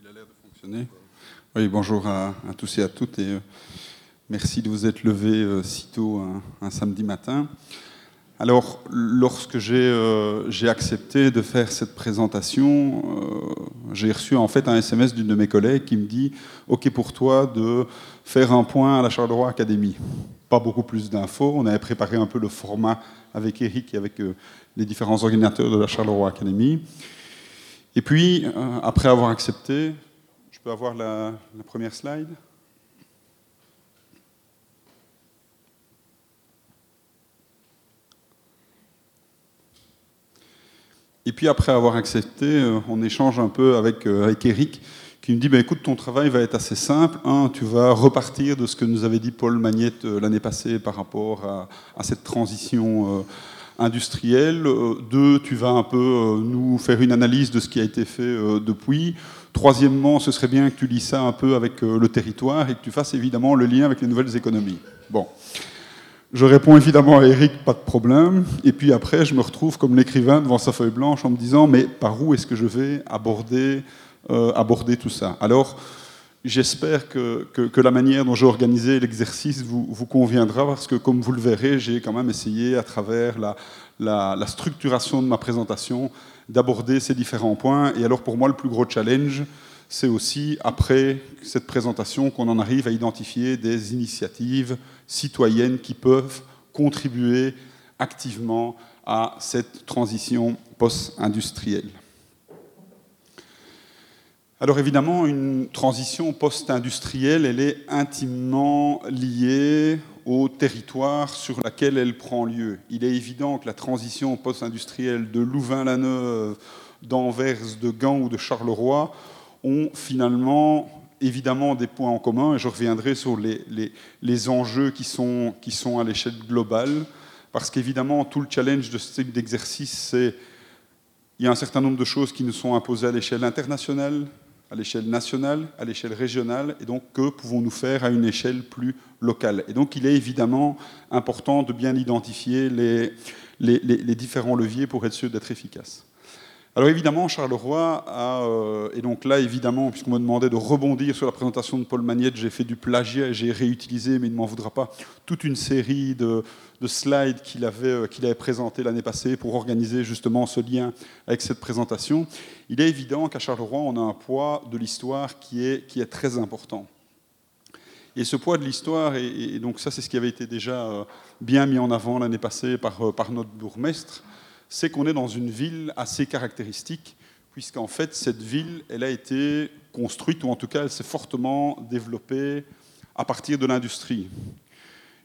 Il a l'air de fonctionner. Oui, bonjour à, tous et à toutes et euh, merci de vous être levés euh, si tôt un, samedi matin. Alors, lorsque euh, j'ai accepté de faire cette présentation, j'ai reçu en fait un SMS d'une de mes collègues qui me dit OK pour toi de faire un point à la Charleroi Academy. Pas beaucoup plus d'infos. On avait préparé un peu le format avec Eric et avec les différents ordinateurs de la Charleroi Academy. Et puis, euh, après avoir accepté, je peux avoir la, première slide Et puis après avoir accepté, euh, on échange un peu avec, euh, avec Eric, qui me dit bah, écoute, ton travail va être assez simple. Un, tu vas repartir de ce que nous avait dit Paul Magnette l'année passée par rapport à, à cette transition industriel. Euh, deux, tu vas un peu euh, nous faire une analyse de ce qui a été fait euh, depuis. Troisièmement, ce serait bien que tu lis ça un peu avec le territoire et que tu fasses évidemment le lien avec les nouvelles économies. Bon. Je réponds évidemment à Eric, pas de problème. Et puis après, je me retrouve comme l'écrivain devant sa feuille blanche en me disant, mais par où est-ce que je vais aborder, aborder tout ça? Alors, J'espère que, la manière dont j'ai organisé l'exercice vous, conviendra, parce que comme vous le verrez, j'ai quand même essayé, à travers la, structuration de ma présentation, d'aborder ces différents points. Et alors pour moi, le plus gros challenge, c'est aussi, après cette présentation, qu'on en arrive à identifier des initiatives citoyennes qui peuvent contribuer activement à cette transition post-industrielle. Alors évidemment, une transition post-industrielle, elle est intimement liée au territoire sur lequel elle prend lieu. Il est évident que la transition post-industrielle de Louvain-la-Neuve, d'Anvers, de Gand ou de Charleroi ont finalement évidemment des points en commun, et je reviendrai sur les, enjeux qui sont, qui sont à l'échelle globale, parce qu'évidemment, tout le challenge de ce type d'exercice, c'est il y a un certain nombre de choses qui nous sont imposées à l'échelle internationale, à l'échelle nationale, à l'échelle régionale, et donc que pouvons-nous faire à une échelle plus locale. Et donc il est évidemment important de bien identifier les, différents leviers pour être sûr d'être efficace. Alors évidemment, Charleroi a, euh, et donc là évidemment, puisqu'on m'a demandé de rebondir sur la présentation de Paul Magnette, j'ai fait du plagiat, j'ai réutilisé, mais il ne m'en voudra pas, toute une série de, slides qu'il avait, euh, présenté l'année passée pour organiser justement ce lien avec cette présentation. Il est évident qu'à Charleroi, on a un poids de l'histoire qui est, très important. Et ce poids de l'histoire, et, donc ça c'est ce qui avait été déjà euh, bien mis en avant l'année passée par, par notre bourgmestre, c'est qu'on est dans une ville assez caractéristique, puisqu'en fait, cette ville, elle a été construite, ou en tout cas, elle s'est fortement développée à partir de l'industrie.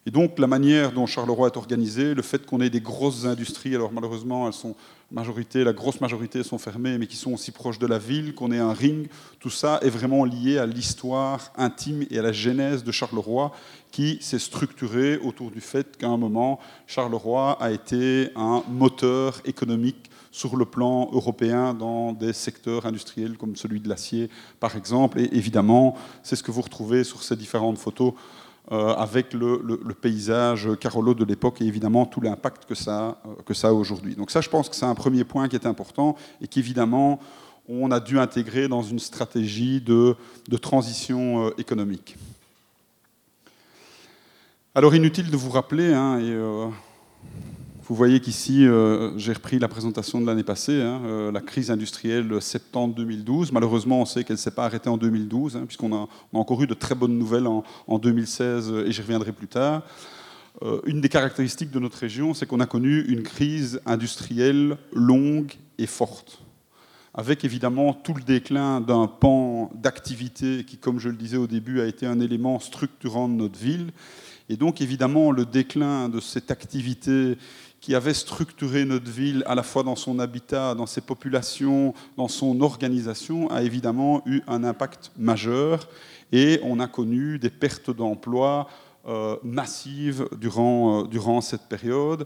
Et donc, la manière dont Charleroi est organisé, le fait qu'on ait des grosses industries, alors malheureusement, elles sont majorité, la grosse majorité sont fermées, mais qui sont aussi proches de la ville, qu'on ait un ring, tout ça est vraiment lié à l'histoire intime et à la genèse de Charleroi, qui s'est structurée autour du fait qu'à un moment, Charleroi a été un moteur économique sur le plan européen dans des secteurs industriels comme celui de l'acier, par exemple. Et évidemment, c'est ce que vous retrouvez sur ces différentes photos avec le, paysage Carolo de l'époque et évidemment tout l'impact que ça, euh, que ça a aujourd'hui. Donc ça, je pense que c'est un premier point qui est important et qu'évidemment, on a dû intégrer dans une stratégie de, transition euh, économique. Alors inutile de vous rappeler, hein, et, vous voyez qu'ici, euh, j'ai repris la présentation de l'année passée, hein, euh, la crise industrielle septembre 2012. Malheureusement, on sait qu'elle ne s'est pas arrêtée en 2012, hein, puisqu'on a, encore eu de très bonnes nouvelles en, 2016, et j'y reviendrai plus tard. Euh, une des caractéristiques de notre région, c'est qu'on a connu une crise industrielle longue et forte, avec évidemment tout le déclin d'un pan d'activité qui, comme je le disais au début, a été un élément structurant de notre ville. Et donc évidemment le déclin de cette activité qui avait structuré notre ville à la fois dans son habitat, dans ses populations, dans son organisation, a évidemment eu un impact majeur et on a connu des pertes d'emplois euh, massives durant, euh, durant cette période.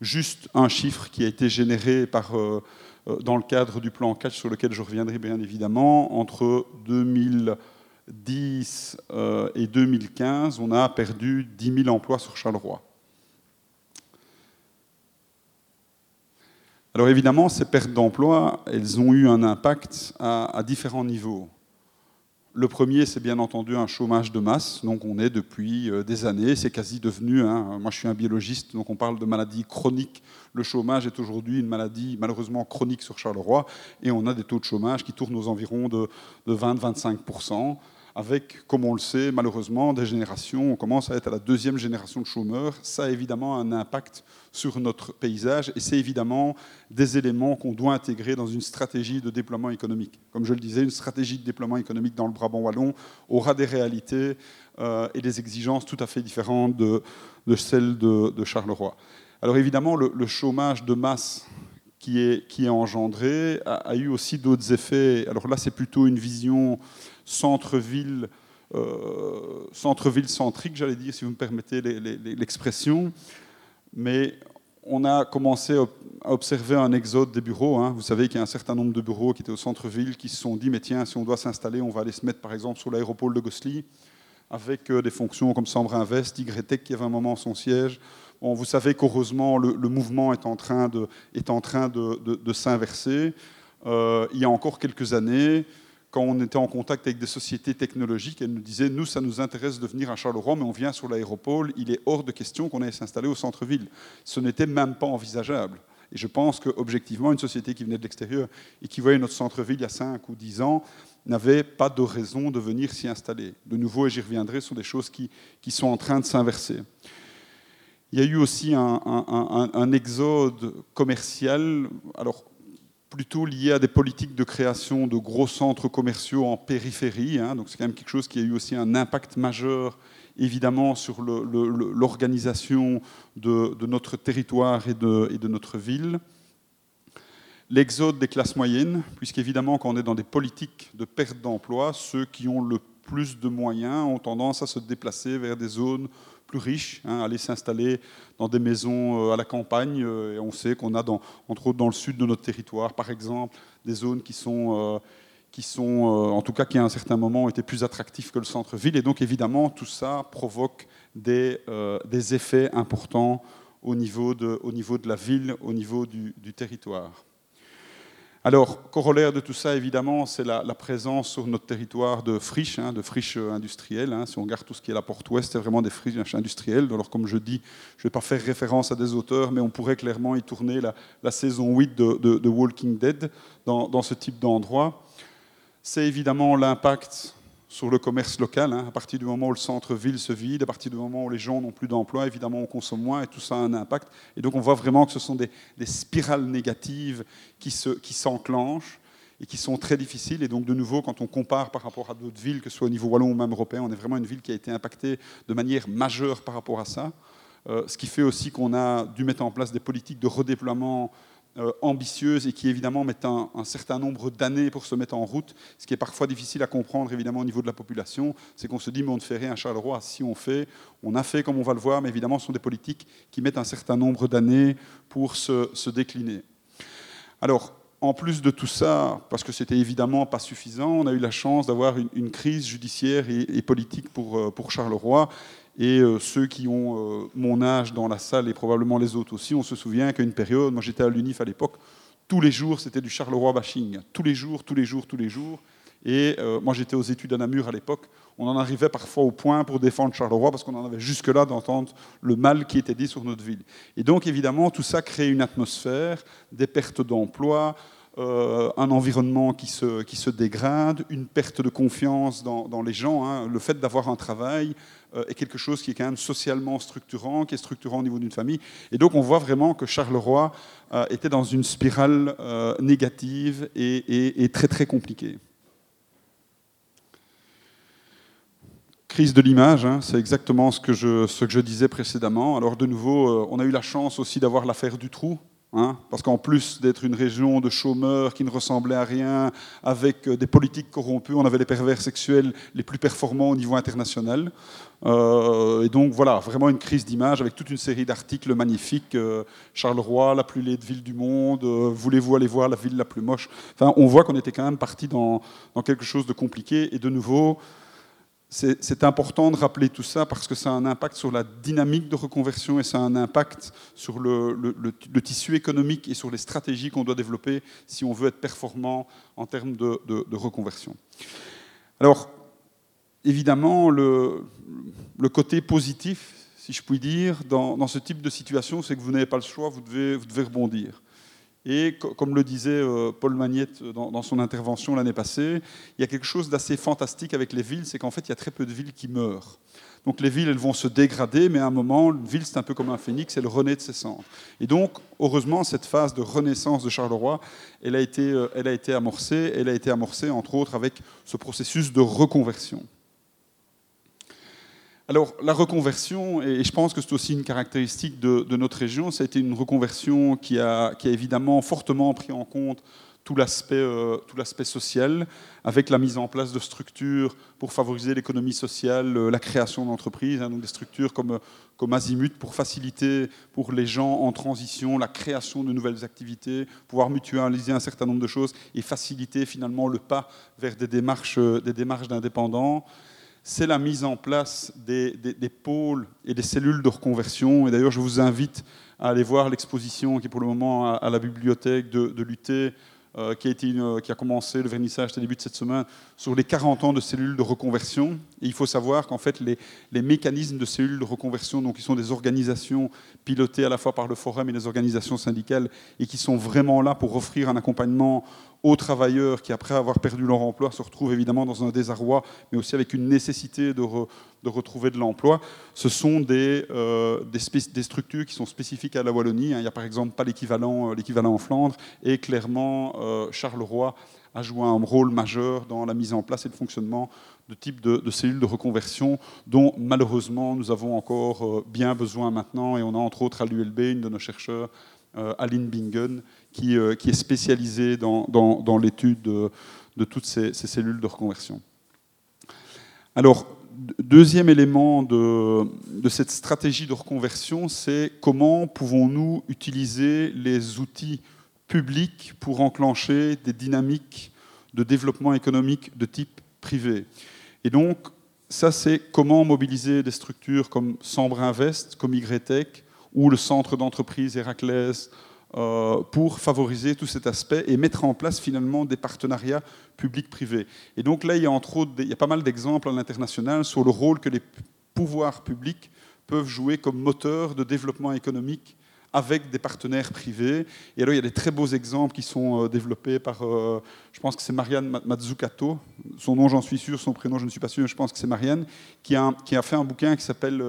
Juste un chiffre qui a été généré par, euh, dans le cadre du plan 4 sur lequel je reviendrai bien évidemment, entre 2010 et 2015, on a perdu 10 000 emplois sur Charleroi. Alors évidemment, ces pertes d'emploi, elles ont eu un impact à, différents niveaux. Le premier, c'est bien entendu un chômage de masse. Donc on est depuis euh, des années, c'est quasi devenu, hein, moi je suis un biologiste, donc on parle de maladies chroniques. Le chômage est aujourd'hui une maladie malheureusement chronique sur Charleroi, et on a des taux de chômage qui tournent aux environs de 20-25% avec, comme on le sait, malheureusement, des générations, on commence à être à la deuxième génération de chômeurs. Ça a évidemment un impact sur notre paysage et c'est évidemment des éléments qu'on doit intégrer dans une stratégie de déploiement économique. Comme je le disais, une stratégie de déploiement économique dans le Brabant wallon aura des réalités euh, et des exigences tout à fait différentes de, celles de, Charleroi. Alors évidemment, le, chômage de masse qui est, qui est engendré a, a eu aussi d'autres effets. Alors là, c'est plutôt une vision centre-ville, euh, centre-ville centrique, j'allais dire, si vous me permettez l'expression. Mais on a commencé à observer un exode des bureaux. Hein. Vous savez qu'il y a un certain nombre de bureaux qui étaient au centre-ville qui se sont dit, mais tiens, si on doit s'installer, on va aller se mettre par exemple sur l'aéroport de Gossely, avec euh, des fonctions comme Sambre Invest, YTech qui avait un moment son siège. Vous savez qu'heureusement, le, mouvement est en train de, de, de, s'inverser. Euh, il y a encore quelques années, quand on était en contact avec des sociétés technologiques, elles nous disaient Nous, ça nous intéresse de venir à Charleroi, mais on vient sur l'aéroport, il est hors de question qu'on aille s'installer au centre-ville. Ce n'était même pas envisageable. Et je pense qu'objectivement, une société qui venait de l'extérieur et qui voyait notre centre-ville il y a 5 ou 10 ans n'avait pas de raison de venir s'y installer. De nouveau, et j'y reviendrai, sont des choses qui, sont en train de s'inverser. Il y a eu aussi un, un, un exode commercial. Alors, plutôt lié à des politiques de création de gros centres commerciaux en périphérie. Hein. donc c'est quand même quelque chose qui a eu aussi un impact majeur, évidemment, sur l'organisation de, notre territoire et de, et de notre ville. L'exode des classes moyennes, puisqu'évidemment, quand on est dans des politiques de perte d'emploi, ceux qui ont le plus de moyens ont tendance à se déplacer vers des zones plus riches, hein, aller s'installer dans des maisons euh, à la campagne. Euh, et on sait qu'on a, entre autres dans le sud de notre territoire, par exemple, des zones qui sont, euh, qui sont en tout cas qui à un certain moment été plus attractives que le centre-ville. Et donc évidemment, tout ça provoque des, effets importants au niveau, de, au niveau de la ville, au niveau du territoire. Alors, corollaire de tout ça, évidemment, c'est la, présence sur notre territoire de friches, hein, de friches industrielles. Hein. Si on regarde tout ce qui est la porte ouest, c'est vraiment des friches industrielles. Alors, comme je dis, je ne vais pas faire référence à des auteurs, mais on pourrait clairement y tourner la, saison 8 de, Walking Dead dans, dans ce type d'endroit. C'est évidemment l'impact sur le commerce local. Hein. À partir du moment où le centre-ville se vide, à partir du moment où les gens n'ont plus d'emploi, évidemment, on consomme moins et tout ça a un impact. Et donc, on voit vraiment que ce sont des, spirales négatives qui s'enclenchent et qui sont très difficiles. Et donc, de nouveau, quand on compare par rapport à d'autres villes, que ce soit au niveau wallon ou même européen, on est vraiment une ville qui a été impactée de manière majeure par rapport à ça. Euh, ce qui fait aussi qu'on a dû mettre en place des politiques de redéploiement euh, ambitieuse et qui évidemment met un, certain nombre d'années pour se mettre en route, ce qui est parfois difficile à comprendre évidemment au niveau de la population, c'est qu'on se dit mais on ne fait rien à Charleroi, si on fait, on a fait comme on va le voir, mais évidemment ce sont des politiques qui mettent un certain nombre d'années pour se, décliner. Alors, en plus de tout ça, parce que c'était évidemment pas suffisant, on a eu la chance d'avoir une, crise judiciaire et, et politique pour, euh, pour Charleroi et euh, ceux qui ont euh, mon âge dans la salle et probablement les autres aussi, on se souvient qu'à une période, moi j'étais à l'UNIF à l'époque, tous les jours c'était du Charleroi bashing. Tous les jours, tous les jours, tous les jours. Et euh, moi j'étais aux études à Namur à l'époque. On en arrivait parfois au point pour défendre Charleroi parce qu'on en avait jusque-là d'entendre le mal qui était dit sur notre ville. Et donc évidemment tout ça crée une atmosphère, des pertes d'emplois, euh, un environnement qui se, qui se, dégrade, une perte de confiance dans, les gens. Hein. Le fait d'avoir un travail euh, est quelque chose qui est quand même socialement structurant, qui est structurant au niveau d'une famille. Et donc on voit vraiment que Charleroi euh, était dans une spirale négative et, très très compliquée. Crise de l'image, hein, c'est exactement ce que, je, ce que je disais précédemment. Alors de nouveau, on a eu la chance aussi d'avoir l'affaire du trou, Hein, parce qu'en plus d'être une région de chômeurs qui ne ressemblait à rien, avec euh, des politiques corrompues, on avait les pervers sexuels les plus performants au niveau international. Euh, et donc voilà, vraiment une crise d'image avec toute une série d'articles magnifiques. Euh, Charleroi, la plus laide ville du monde, voulez-vous aller voir la ville la plus moche? Enfin, on voit qu'on était quand même parti dans, dans, quelque chose de compliqué. Et de nouveau, c'est important de rappeler tout ça parce que ça a un impact sur la dynamique de reconversion et ça a un impact sur le, tissu économique et sur les stratégies qu'on doit développer si on veut être performant en termes de, reconversion. Alors, évidemment, le, côté positif, si je puis dire, dans, ce type de situation, c'est que vous n'avez pas le choix, vous devez, rebondir. Et comme le disait euh, Paul Magnette dans, son intervention l'année passée, il y a quelque chose d'assez fantastique avec les villes, c'est qu'en fait, il y a très peu de villes qui meurent. Donc les villes, elles vont se dégrader, mais à un moment, une ville, c'est un peu comme un phénix, elle renaît de ses cendres. Et donc, heureusement, cette phase de renaissance de Charleroi, elle a été, euh, elle a été amorcée. Elle a été amorcée, entre autres, avec ce processus de reconversion. Alors, la reconversion, et je pense que c'est aussi une caractéristique de, notre région, ça a été une reconversion qui a, évidemment fortement pris en compte euh, tout l'aspect social, avec la mise en place de structures pour favoriser l'économie sociale, euh, la création d'entreprises, hein, donc des structures comme, comme Azimut pour faciliter pour les gens en transition la création de nouvelles activités, pouvoir mutualiser un certain nombre de choses et faciliter finalement le pas vers des démarches, euh, des démarches d'indépendants c'est la mise en place des, pôles et des cellules de reconversion. Et d'ailleurs, je vous invite à aller voir l'exposition qui est pour le moment à, la bibliothèque de, de euh, qui, a qui a commencé le vernissage au début de cette semaine sur les 40 ans de cellules de reconversion. Et il faut savoir qu'en fait, les, les, mécanismes de cellules de reconversion, donc qui sont des organisations pilotées à la fois par le Forum et les organisations syndicales, et qui sont vraiment là pour offrir un accompagnement aux travailleurs qui, après avoir perdu leur emploi, se retrouvent évidemment dans un désarroi, mais aussi avec une nécessité de, retrouver de l'emploi. Ce sont des, euh, des, structures qui sont spécifiques à la Wallonie. Hein. Il n'y a par exemple pas l'équivalent, euh, en Flandre, et clairement, euh, Charleroi a joué un rôle majeur dans la mise en place et le fonctionnement de type de, de cellules de reconversion dont malheureusement nous avons encore bien besoin maintenant et on a entre autres à l'ULB une de nos chercheurs Aline Bingen, qui, qui est spécialisée dans, l'étude de, toutes ces, ces, cellules de reconversion. Alors, deuxième élément de, cette stratégie de reconversion, c'est comment pouvons-nous utiliser les outils publics pour enclencher des dynamiques de développement économique de type privé. Et donc, ça, c'est comment mobiliser des structures comme Sambre Invest, comme YTech, ou le centre d'entreprise Héraclès euh, pour favoriser tout cet aspect et mettre en place finalement des partenariats publics-privés. Et donc là, il y a entre autres, il y a pas mal d'exemples à l'international sur le rôle que les pouvoirs publics peuvent jouer comme moteur de développement économique avec des partenaires privés. Et alors, il y a des très beaux exemples qui sont euh, développés par, euh, je pense que c'est Marianne Mazzucato, son nom j'en suis sûr, son prénom je ne suis pas sûr, je pense que c'est Marianne, qui a, qui a, fait un bouquin qui s'appelle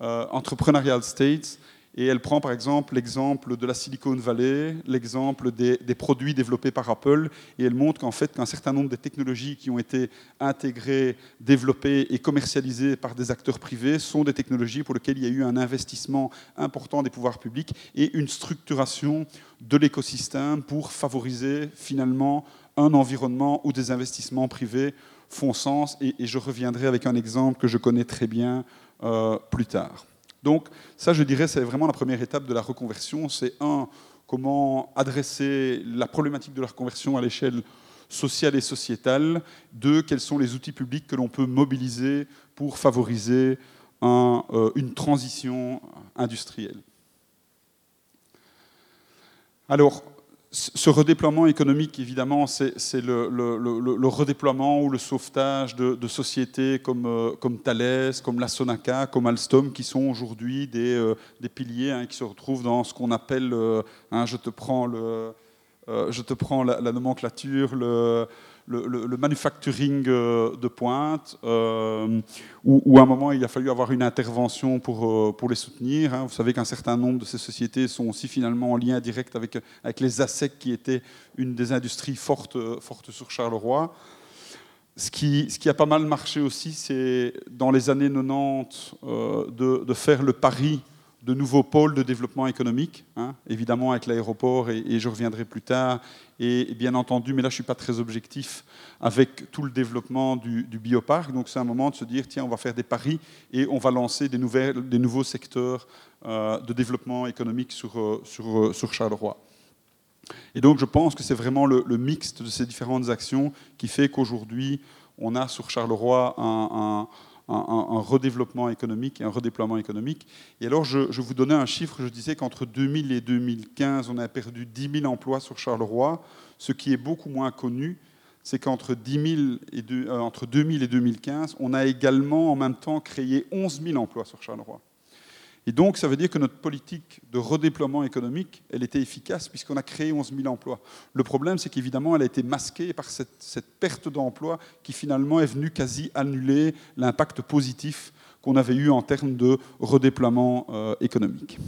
Entrepreneurial States, et elle prend par exemple l'exemple de la Silicon Valley, l'exemple des, produits développés par Apple, et elle montre qu'en fait, qu'un certain nombre de technologies qui ont été intégrées, développées et commercialisées par des acteurs privés sont des technologies pour lesquelles il y a eu un investissement important des pouvoirs publics et une structuration de l'écosystème pour favoriser finalement un environnement où des investissements privés font sens. Et, je reviendrai avec un exemple que je connais très bien euh, plus tard. Donc ça, je dirais, c'est vraiment la première étape de la reconversion. C'est un, comment adresser la problématique de la reconversion à l'échelle sociale et sociétale. Deux, quels sont les outils publics que l'on peut mobiliser pour favoriser euh, une transition industrielle. Alors, ce redéploiement économique, évidemment, c'est le, redéploiement ou le sauvetage de, sociétés comme, euh, comme, Thales, comme la Sonaca, comme Alstom, qui sont aujourd'hui des, euh, piliers hein, qui se retrouvent dans ce qu'on appelle, euh, hein, je te prends, je te prends la, la nomenclature, le, le, manufacturing euh, de pointe, euh, où, à un moment il a fallu avoir une intervention pour, euh, pour les soutenir. Hein. Vous savez qu'un certain nombre de ces sociétés sont aussi finalement en lien direct avec, avec les ASEC, qui étaient une des industries fortes, fortes sur Charleroi. Ce qui, ce qui, a pas mal marché aussi, c'est dans les années 90 de, de, faire le pari de nouveaux pôles de développement économique, hein, évidemment avec l'aéroport, et, je reviendrai plus tard, et, bien entendu, mais là je ne suis pas très objectif, avec tout le développement du, bioparc. Donc c'est un moment de se dire, tiens, on va faire des paris et on va lancer des, nouvelles, des nouveaux secteurs euh, de développement économique sur, euh, sur, euh, sur Charleroi. Et donc je pense que c'est vraiment le mixte de ces différentes actions qui fait qu'aujourd'hui, on a sur Charleroi un, redéveloppement économique et un redéploiement économique. Et alors, je, vous donnais un chiffre, je disais qu'entre 2000 et 2015, on a perdu 10 000 emplois sur Charleroi. Ce qui est beaucoup moins connu, c'est qu'entre 2000 et, euh, entre 2000 et 2015, on a également en même temps créé 11 000 emplois sur Charleroi. Et donc, ça veut dire que notre politique de redéploiement économique, elle était efficace puisqu'on a créé 11 000 emplois. Le problème, c'est qu'évidemment, elle a été masquée par cette, perte d'emplois qui finalement est venue quasi annuler l'impact positif qu'on avait eu en termes de redéploiement euh, économique.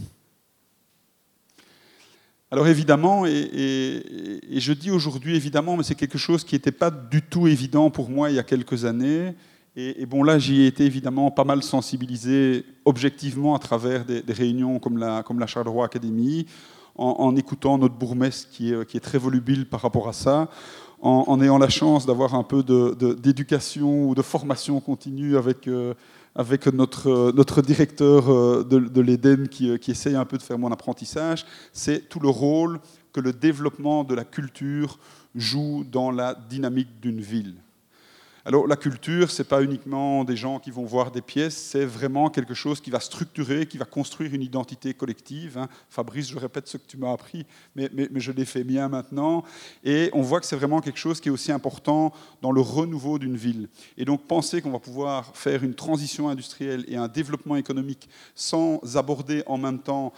Alors évidemment, et, je dis aujourd'hui évidemment, mais c'est quelque chose qui n'était pas du tout évident pour moi il y a quelques années. Et, bon, là, j'y ai été évidemment pas mal sensibilisé objectivement à travers des, réunions comme la, comme Charleroi Academy, en, écoutant notre bourgmestre qui est, très volubile par rapport à ça, en, ayant la chance d'avoir un peu d'éducation ou de formation continue avec... Euh, avec notre, directeur euh, de, de l'Éden qui, essaye un peu de faire mon apprentissage, c'est tout le rôle que le développement de la culture joue dans la dynamique d'une ville. Alors la culture, ce n'est pas uniquement des gens qui vont voir des pièces, c'est vraiment quelque chose qui va structurer, qui va construire une identité collective. Hein. Fabrice, je répète ce que tu m'as appris, mais, je l'ai fait bien maintenant. Et on voit que c'est vraiment quelque chose qui est aussi important dans le renouveau d'une ville. Et donc penser qu'on va pouvoir faire une transition industrielle et un développement économique sans aborder en même temps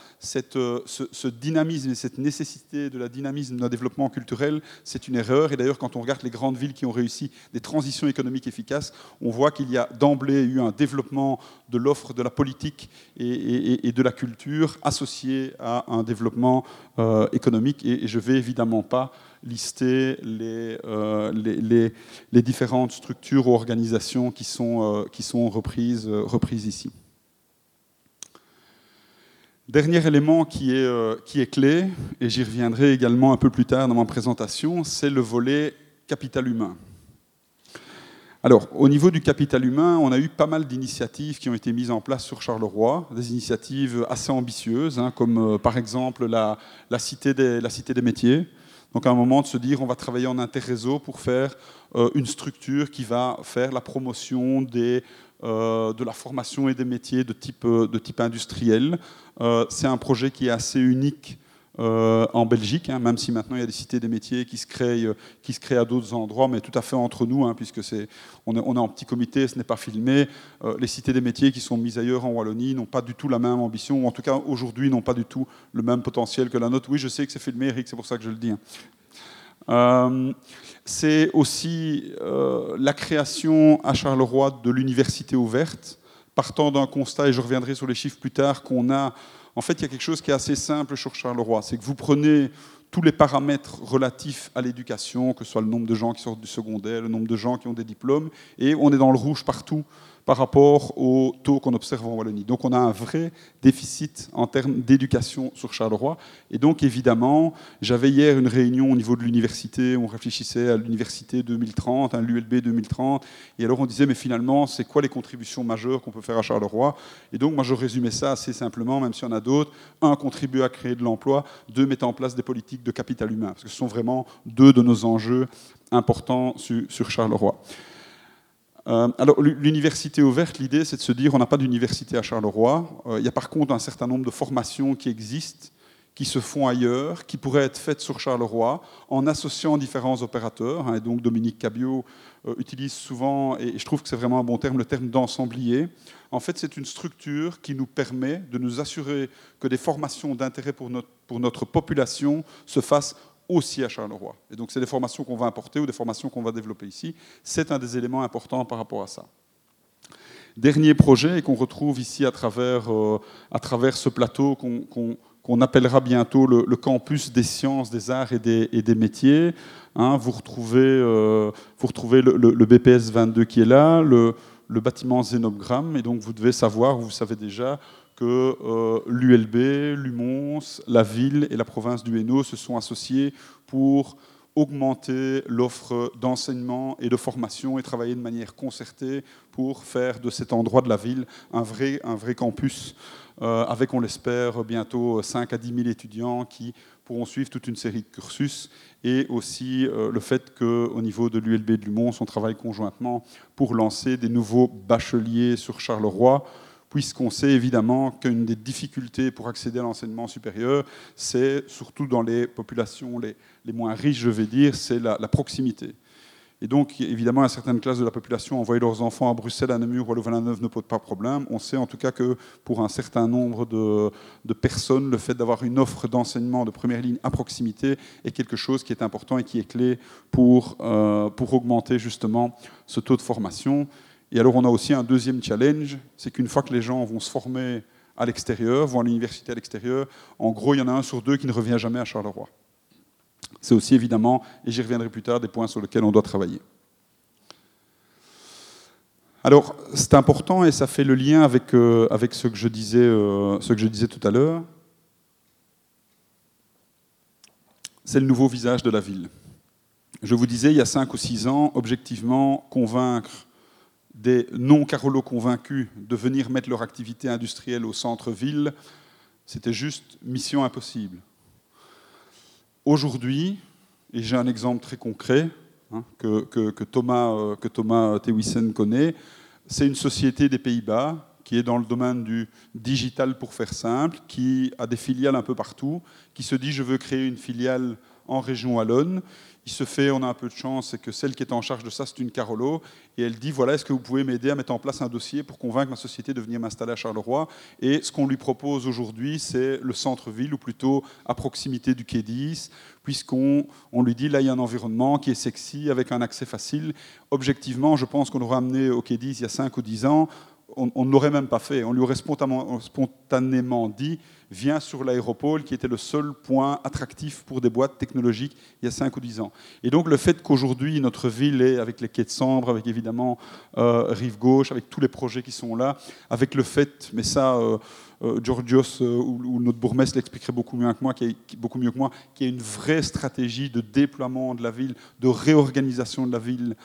euh, ce, ce dynamisme et cette nécessité de la dynamisme d'un développement culturel, c'est une erreur. Et d'ailleurs, quand on regarde les grandes villes qui ont réussi des transitions économique efficace, on voit qu'il y a d'emblée eu un développement de l'offre de la politique et, de la culture associé à un développement euh, économique. Et, je ne vais évidemment pas lister euh, les, différentes structures ou organisations qui sont, euh, reprises ici. Dernier élément qui est, qui est clé, et j'y reviendrai également un peu plus tard dans ma présentation, c'est le volet capital humain. Alors, au niveau du capital humain, on a eu pas mal d'initiatives qui ont été mises en place sur Charleroi, des initiatives assez ambitieuses, hein, comme euh, par exemple la, cité des, métiers. Donc, à un moment de se dire, on va travailler en interréseau pour faire euh, une structure qui va faire la promotion euh, de la formation et des métiers de type industriel. C'est un projet qui est assez unique euh, en Belgique, hein, même si maintenant il y a des cités des métiers qui se créent, euh, qui se créent à d'autres endroits, mais tout à fait entre nous, hein, puisque c'est, on, est, on est en petit comité, ce n'est pas filmé. Euh, les cités des métiers qui sont mises ailleurs en Wallonie n'ont pas du tout la même ambition, ou en tout cas aujourd'hui n'ont pas du tout le même potentiel que la nôtre. Oui, je sais que c'est filmé, Eric, c'est pour ça que je le dis. Hein. c'est aussi la création à Charleroi de l'université ouverte, partant d'un constat, et je reviendrai sur les chiffres plus tard, qu'on a en fait, il y a quelque chose qui est assez simple sur Charleroi, c'est que vous prenez tous les paramètres relatifs à l'éducation, que ce soit le nombre de gens qui sortent du secondaire, le nombre de gens qui ont des diplômes, et on est dans le rouge partout par rapport au taux qu'on observe en Wallonie. Donc on a un vrai déficit en termes d'éducation sur Charleroi. Et donc évidemment, j'avais hier une réunion au niveau de l'université, on réfléchissait à l'université 2030, à l'ULB 2030, et alors on disait, mais finalement, c'est quoi les contributions majeures qu'on peut faire à Charleroi? Et donc moi je résumais ça assez simplement, même s'il y en a d'autres. Un, contribuer à créer de l'emploi. Deux, mettre en place des politiques de capital humain, parce que ce sont vraiment deux de nos enjeux importants sur Charleroi. Euh, alors, l'université ouverte, l'idée, c'est de se dire on n'a pas d'université à Charleroi. Euh, il y a par contre un certain nombre de formations qui existent, qui se font ailleurs, qui pourraient être faites sur Charleroi, en associant différents opérateurs. Hein, et donc, Dominique Cabio euh, utilise souvent, et je trouve que c'est vraiment un bon terme, le terme d'ensemblier. En fait, c'est une structure qui nous permet de nous assurer que des formations d'intérêt pour notre population se fassent aussi à Charleroi. Et donc, c'est des formations qu'on va importer ou des formations qu'on va développer ici. C'est un des éléments importants par rapport à ça. Dernier projet, et qu'on retrouve ici à travers, euh, à travers ce plateau qu'on appellera bientôt le, campus des sciences, des arts et des, et des métiers. Hein, vous retrouvez, euh, vous retrouvez le, le, BPS 22 qui est là, le, bâtiment Zénogramme, et donc vous devez savoir, vous savez déjà, que euh, l'ULB, l'UMONS, la ville et la province du Hainaut se sont associés pour augmenter l'offre d'enseignement et de formation et travailler de manière concertée pour faire de cet endroit de la ville un vrai, un vrai campus, euh, avec, on l'espère, bientôt 5 à 10 000 étudiants qui pourront suivre toute une série de cursus, et aussi euh, le fait qu'au niveau de l'ULB de Lumont, on travaille conjointement pour lancer des nouveaux bacheliers sur Charleroi, puisqu'on sait évidemment qu'une des difficultés pour accéder à l'enseignement supérieur, c'est surtout dans les populations les, moins riches, je vais dire, c'est la, proximité. Et donc, évidemment, à certaines classes de la population, envoyer leurs enfants à Bruxelles, à Namur à Louvain-la-Neuve ne pose pas problème. On sait en tout cas que pour un certain nombre de, personnes, le fait d'avoir une offre d'enseignement de première ligne à proximité est quelque chose qui est important et qui est clé pour, euh, pour augmenter justement ce taux de formation. Et alors on a aussi un deuxième challenge, c'est qu'une fois que les gens vont se former à l'extérieur, vont à l'université à l'extérieur, en gros il y en a un sur deux qui ne revient jamais à Charleroi. C'est aussi évidemment, et j'y reviendrai plus tard, des points sur lesquels on doit travailler. Alors, c'est important et ça fait le lien avec, euh, avec ce, que je disais, euh, ce que je disais tout à l'heure. C'est le nouveau visage de la ville. Je vous disais, il y a cinq ou six ans, objectivement, convaincre des non-Carolo convaincus de venir mettre leur activité industrielle au centre-ville, c'était juste mission impossible. Aujourd'hui, et j'ai un exemple très concret hein, que, Thomas, euh, que Thomas Tewissen connaît, c'est une société des Pays-Bas qui est dans le domaine du digital pour faire simple, qui a des filiales un peu partout, qui se dit je veux créer une filiale en région wallonne il se fait, on a un peu de chance, c'est que celle qui est en charge de ça, c'est une Carolo, et elle dit, voilà, est-ce que vous pouvez m'aider à mettre en place un dossier pour convaincre ma société de venir m'installer à Charleroi? Et ce qu'on lui propose aujourd'hui, c'est le centre-ville, ou plutôt à proximité du quai 10, puisqu'on on lui dit, là, il y a un environnement qui est sexy, avec un accès facile. Objectivement, je pense qu'on aurait amené au quai 10 il y a 5 ou 10 ans, on ne l'aurait même pas fait. On lui aurait spontanément dit vient sur l'aéropole, qui était le seul point attractif pour des boîtes technologiques il y a 5 ou 10 ans. Et donc le fait qu'aujourd'hui notre ville est avec les quais de Sambre, avec évidemment euh, Rive Gauche, avec tous les projets qui sont là, avec le fait, mais ça, euh, euh, Georgios ou, notre bourgmestre l'expliquerait beaucoup mieux que moi, qui beaucoup mieux que moi, qui a une vraie stratégie de déploiement de la ville, de réorganisation de la ville.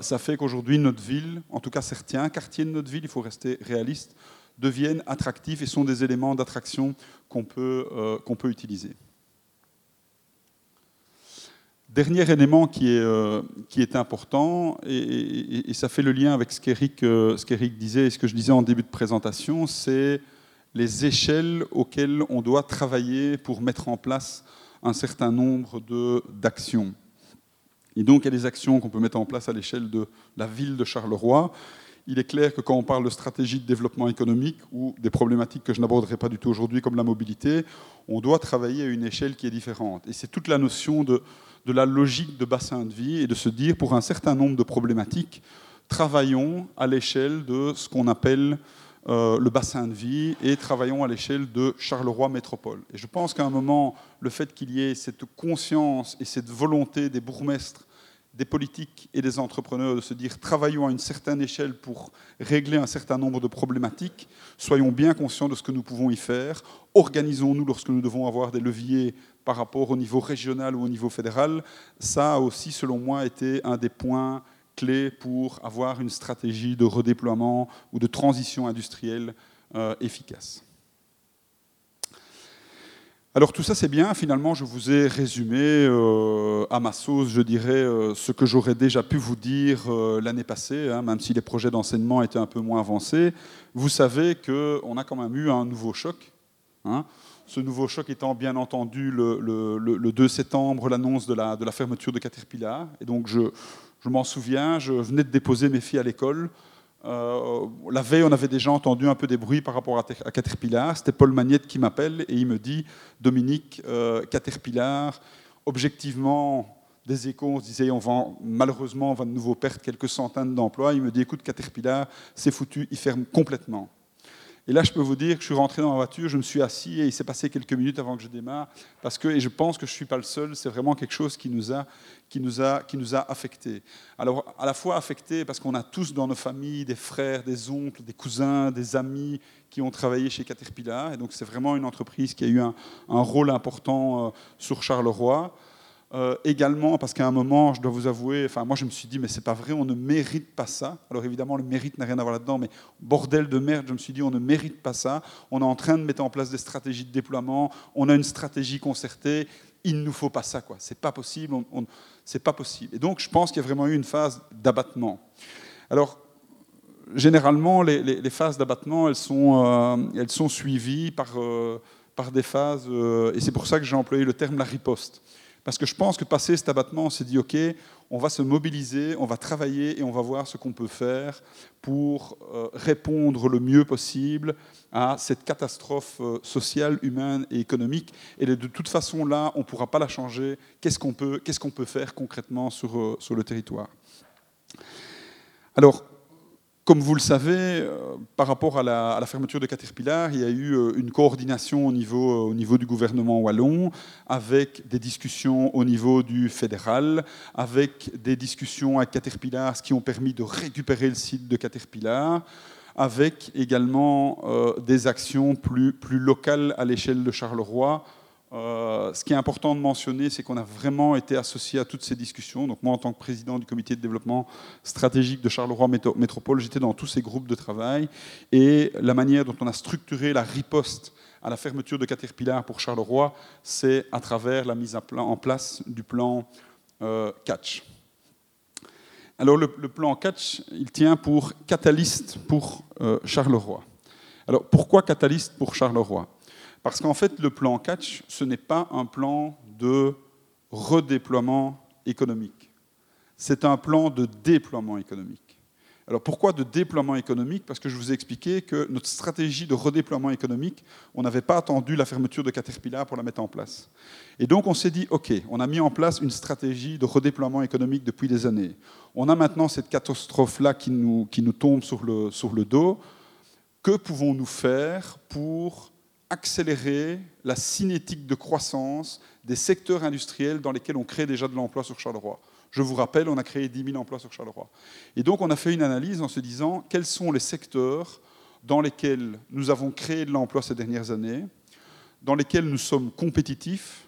ça fait qu'aujourd'hui, notre ville, en tout cas certains quartiers de notre ville, il faut rester réaliste, deviennent attractifs et sont des éléments d'attraction qu'on peut, euh, peut utiliser. Dernier élément qui est, euh, qui est important, et, ça fait le lien avec ce qu'Éric, euh, disait et ce que je disais en début de présentation, c'est les échelles auxquelles on doit travailler pour mettre en place un certain nombre d'actions. Et donc, il y a des actions qu'on peut mettre en place à l'échelle de la ville de Charleroi, il est clair que quand on parle de stratégie de développement économique ou des problématiques que je n'aborderai pas du tout aujourd'hui comme la mobilité, on doit travailler à une échelle qui est différente. Et c'est toute la notion de, la logique de bassin de vie et de se dire pour un certain nombre de problématiques, travaillons à l'échelle de ce qu'on appelle euh, le bassin de vie et travaillons à l'échelle de Charleroi Métropole. Et je pense qu'à un moment, le fait qu'il y ait cette conscience et cette volonté des bourgmestres des politiques et des entrepreneurs de se dire travaillons à une certaine échelle pour régler un certain nombre de problématiques, soyons bien conscients de ce que nous pouvons y faire, organisons-nous lorsque nous devons avoir des leviers par rapport au niveau régional ou au niveau fédéral. Ça a aussi, selon moi, été un des points clés pour avoir une stratégie de redéploiement ou de transition industrielle euh, efficace. Alors tout ça c'est bien, finalement je vous ai résumé euh, à ma sauce, je dirais, euh, ce que j'aurais déjà pu vous dire euh, l'année passée, hein, même si les projets d'enseignement étaient un peu moins avancés. Vous savez qu'on a quand même eu un nouveau choc. Hein. ce nouveau choc étant bien entendu le, 2 septembre, l'annonce de la, fermeture de Caterpillar. Et donc je m'en souviens, je venais de déposer mes filles à l'école. Euh, la veille, on avait déjà entendu un peu des bruits par rapport à, Caterpillar. C'était Paul Magnette qui m'appelle et il me dit Dominique, euh, Caterpillar, objectivement, des échos, on se disait on va, malheureusement, on va de nouveau perdre quelques centaines d'emplois. Il me dit écoute, Caterpillar, c'est foutu, il ferme complètement. Et là, je peux vous dire que je suis rentré dans ma voiture, je me suis assis et il s'est passé quelques minutes avant que je démarre, parce que, et je pense que je ne suis pas le seul, c'est vraiment quelque chose qui nous a, qui nous a, qui nous a affectés. Alors, à la fois affectés parce qu'on a tous dans nos familles des frères, des oncles, des cousins, des amis qui ont travaillé chez Caterpillar, et donc c'est vraiment une entreprise qui a eu un, rôle important euh, sur Charleroi. Euh, également, parce qu'à un moment, je dois vous avouer, enfin moi je me suis dit, mais c'est pas vrai, on ne mérite pas ça. Alors évidemment, le mérite n'a rien à voir là-dedans, mais bordel de merde, je me suis dit, on ne mérite pas ça. On est en train de mettre en place des stratégies de déploiement, on a une stratégie concertée, il ne nous faut pas ça, quoi. C'est pas possible, c'est pas possible. Et donc, je pense qu'il y a vraiment eu une phase d'abattement. Alors, généralement, les, phases d'abattement, elles sont, euh, elles sont suivies par, euh, par des phases, et c'est pour ça que j'ai employé le terme la riposte. Parce que je pense que passé cet abattement, on s'est dit, OK, on va se mobiliser, on va travailler et on va voir ce qu'on peut faire pour euh, répondre le mieux possible à cette catastrophe euh, sociale, humaine et économique. Et de toute façon, là, on ne pourra pas la changer. Qu'est-ce qu'on peut, peut, faire concrètement sur, euh, sur le territoire? Alors, comme vous le savez, euh, par rapport à la, fermeture de Caterpillar, il y a eu euh, une coordination au niveau, euh, au niveau, du gouvernement wallon, avec des discussions au niveau du fédéral, avec des discussions avec Caterpillar, ce qui ont permis de récupérer le site de Caterpillar, avec également des actions plus locales à l'échelle de Charleroi, euh, ce qui est important de mentionner, c'est qu'on a vraiment été associé à toutes ces discussions. Donc moi, en tant que président du comité de développement stratégique de Charleroi Métropole, j'étais dans tous ces groupes de travail. Et la manière dont on a structuré la riposte à la fermeture de Caterpillar pour Charleroi, c'est à travers la mise en place du plan euh, Catch. Alors le, plan Catch, il tient pour catalyste pour euh, Charleroi. Alors pourquoi catalyste pour Charleroi? Parce qu'en fait, le plan catch, ce n'est pas un plan de redéploiement économique. C'est un plan de déploiement économique. Alors pourquoi de déploiement économique? Parce que je vous ai expliqué que notre stratégie de redéploiement économique, on n'avait pas attendu la fermeture de Caterpillar pour la mettre en place. Et donc on s'est dit, OK, on a mis en place une stratégie de redéploiement économique depuis des années. On a maintenant cette catastrophe-là qui nous, qui nous tombe sur le dos. Que pouvons-nous faire pour accélérer la cinétique de croissance des secteurs industriels dans lesquels on crée déjà de l'emploi sur Charleroi. Je vous rappelle, on a créé 10 000 emplois sur Charleroi. Et donc on a fait une analyse en se disant quels sont les secteurs dans lesquels nous avons créé de l'emploi ces dernières années, dans lesquels nous sommes compétitifs,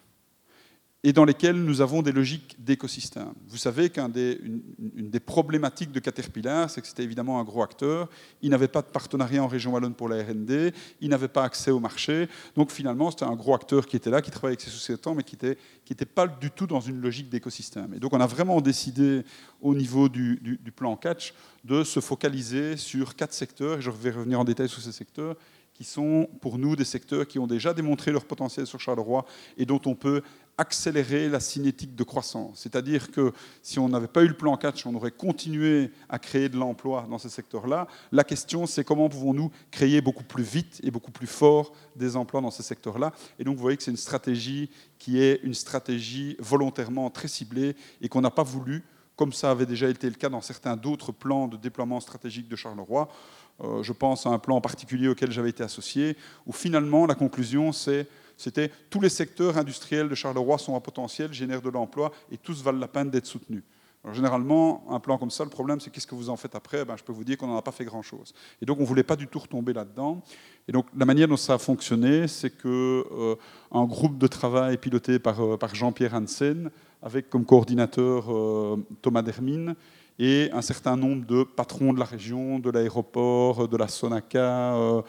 et dans lesquels nous avons des logiques d'écosystème. Vous savez qu'une des, problématiques de Caterpillar, c'est que c'était évidemment un gros acteur, il n'avait pas de partenariat en région wallonne pour la R&D, il n'avait pas accès au marché, donc finalement c'était un gros acteur qui était là, qui travaillait avec ses sous-traitants, mais qui n'était pas du tout dans une logique d'écosystème. Et donc on a vraiment décidé au niveau du, du, du plan catch de se focaliser sur quatre secteurs, et je vais revenir en détail sur ces secteurs, qui sont pour nous des secteurs qui ont déjà démontré leur potentiel sur Charleroi et dont on peut accélérer la cinétique de croissance. C'est-à-dire que si on n'avait pas eu le plan catch, on aurait continué à créer de l'emploi dans ces secteurs-là. La question, c'est comment pouvons-nous créer beaucoup plus vite et beaucoup plus fort des emplois dans ces secteurs-là. Et donc, vous voyez que c'est une stratégie qui est une stratégie volontairement très ciblée et qu'on n'a pas voulu, comme ça avait déjà été le cas dans certains d'autres plans de déploiement stratégique de Charleroi, euh, je pense à un plan particulier auquel j'avais été associé, où finalement la conclusion c'était tous les secteurs industriels de Charleroi sont à potentiel, génèrent de l'emploi et tous valent la peine d'être soutenus. généralement, un plan comme ça, le problème c'est qu'est-ce que vous en faites après? Ben, Je peux vous dire qu'on n'en a pas fait grand-chose. Et donc on ne voulait pas du tout retomber là-dedans. Et donc la manière dont ça a fonctionné, c'est qu'un euh, groupe de travail piloté par, euh, par Jean-Pierre Hansen, avec comme coordinateur Thomas Dermine, et un certain nombre de patrons de la région, de l'aéroport, de la Sonaca, euh, euh,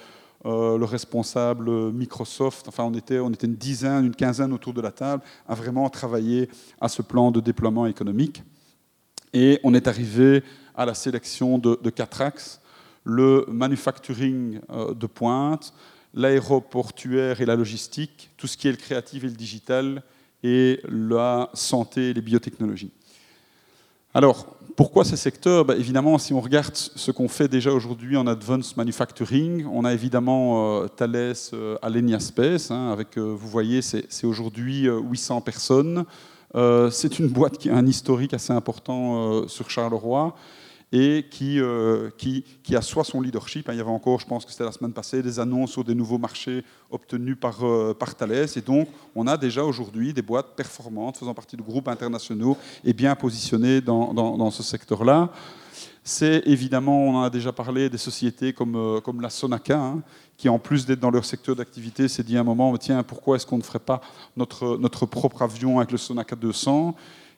le responsable Microsoft, enfin on était, une dizaine, une quinzaine autour de la table à vraiment travailler à ce plan de déploiement économique. Et on est arrivé à la sélection de, quatre axes, le manufacturing euh, de pointe, l'aéroportuaire et la logistique, tout ce qui est le créatif et le digital, et la santé et les biotechnologies. Alors, pourquoi ces secteurs? Ben, Évidemment, si on regarde ce qu'on fait déjà aujourd'hui en advanced manufacturing, on a évidemment euh, Thales euh, Alenia Space, hein, avec, euh, vous voyez, c'est aujourd'hui 800 personnes. c'est une boîte qui a un historique assez important sur Charleroi et qui, euh, qui, qui, assoit son leadership. Il y avait encore, je pense que c'était la semaine passée, des annonces sur des nouveaux marchés obtenus par, euh, par Thales. Et donc, on a déjà aujourd'hui des boîtes performantes faisant partie de groupes internationaux et bien positionnées dans, dans, ce secteur-là. c'est évidemment, on en a déjà parlé, des sociétés comme, comme la Sonaca, hein, qui en plus d'être dans leur secteur d'activité, s'est dit à un moment, tiens, pourquoi est-ce qu'on ne ferait pas notre, notre propre avion avec le Sonaca 200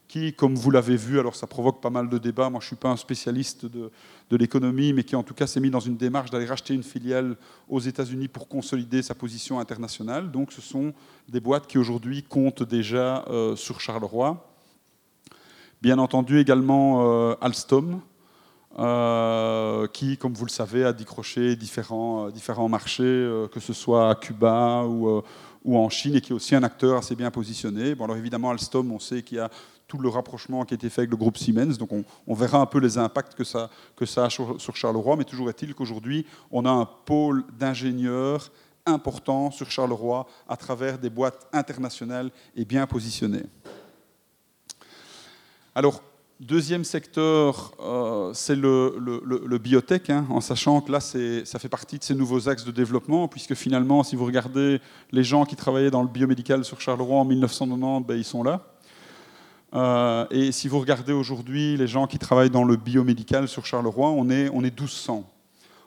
qui, comme vous l'avez vu, alors ça provoque pas mal de débats, moi je ne suis pas un spécialiste de, l'économie, mais qui en tout cas s'est mis dans une démarche d'aller racheter une filiale aux États-Unis pour consolider sa position internationale. Donc ce sont des boîtes qui aujourd'hui comptent déjà euh, sur Charleroi. Bien entendu également euh, Alstom, euh, qui, comme vous le savez, a décroché différents, différents marchés, que ce soit à Cuba ou, ou, en Chine, et qui est aussi un acteur assez bien positionné. Bon, alors évidemment, Alstom, on sait qu'il y a tout le rapprochement qui a été fait avec le groupe Siemens. Donc on, verra un peu les impacts que ça, que ça a sur, Charleroi, mais toujours est-il qu'aujourd'hui, on a un pôle d'ingénieurs important sur Charleroi à travers des boîtes internationales et bien positionnées. Alors, deuxième secteur, euh, c'est le, biotech, hein, en sachant que là, ça fait partie de ces nouveaux axes de développement, puisque finalement, si vous regardez les gens qui travaillaient dans le biomédical sur Charleroi en 1990, ben, ils sont là. Euh, et si vous regardez aujourd'hui les gens qui travaillent dans le biomédical sur Charleroi, on est, on est 1200.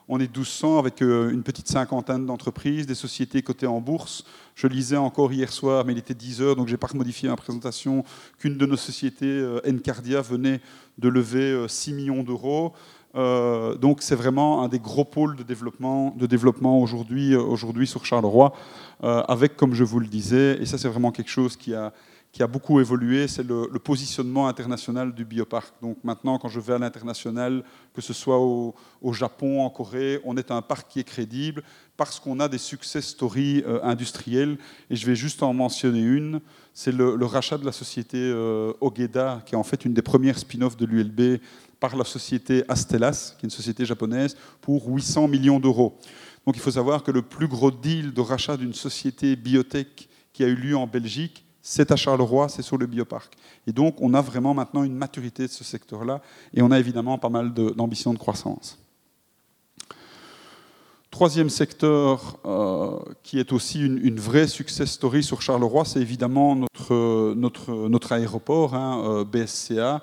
On est 1200 avec euh, une petite cinquantaine d'entreprises, des sociétés cotées en bourse. Je lisais encore hier soir, mais il était 10 heures, donc je n'ai pas modifié ma présentation, qu'une de nos sociétés, euh, Ncardia, venait de lever 6 millions d'euros. donc c'est vraiment un des gros pôles de développement, de développement aujourd'hui sur Charleroi, avec, comme je vous le disais, et ça c'est vraiment quelque chose qui a, qui a beaucoup évolué, c'est le, positionnement international du bioparc. Donc maintenant, quand je vais à l'international, que ce soit au, Japon, en Corée, on est un parc qui est crédible parce qu'on a des success stories euh, industriels. Et je vais juste en mentionner une, c'est le, rachat de la société euh, Ogeda, qui est en fait une des premières spin-offs de l'ULB par la société Astellas, qui est une société japonaise, pour 800 millions d'euros. Donc il faut savoir que le plus gros deal de rachat d'une société biotech qui a eu lieu en Belgique, c'est à Charleroi, c'est sur le bioparc. Et donc, on a vraiment maintenant une maturité de ce secteur-là, et on a évidemment pas mal d'ambitions de, croissance. Troisième secteur euh, qui est aussi une, vraie success story sur Charleroi, c'est évidemment notre, notre, aéroport, hein, euh, BSCA,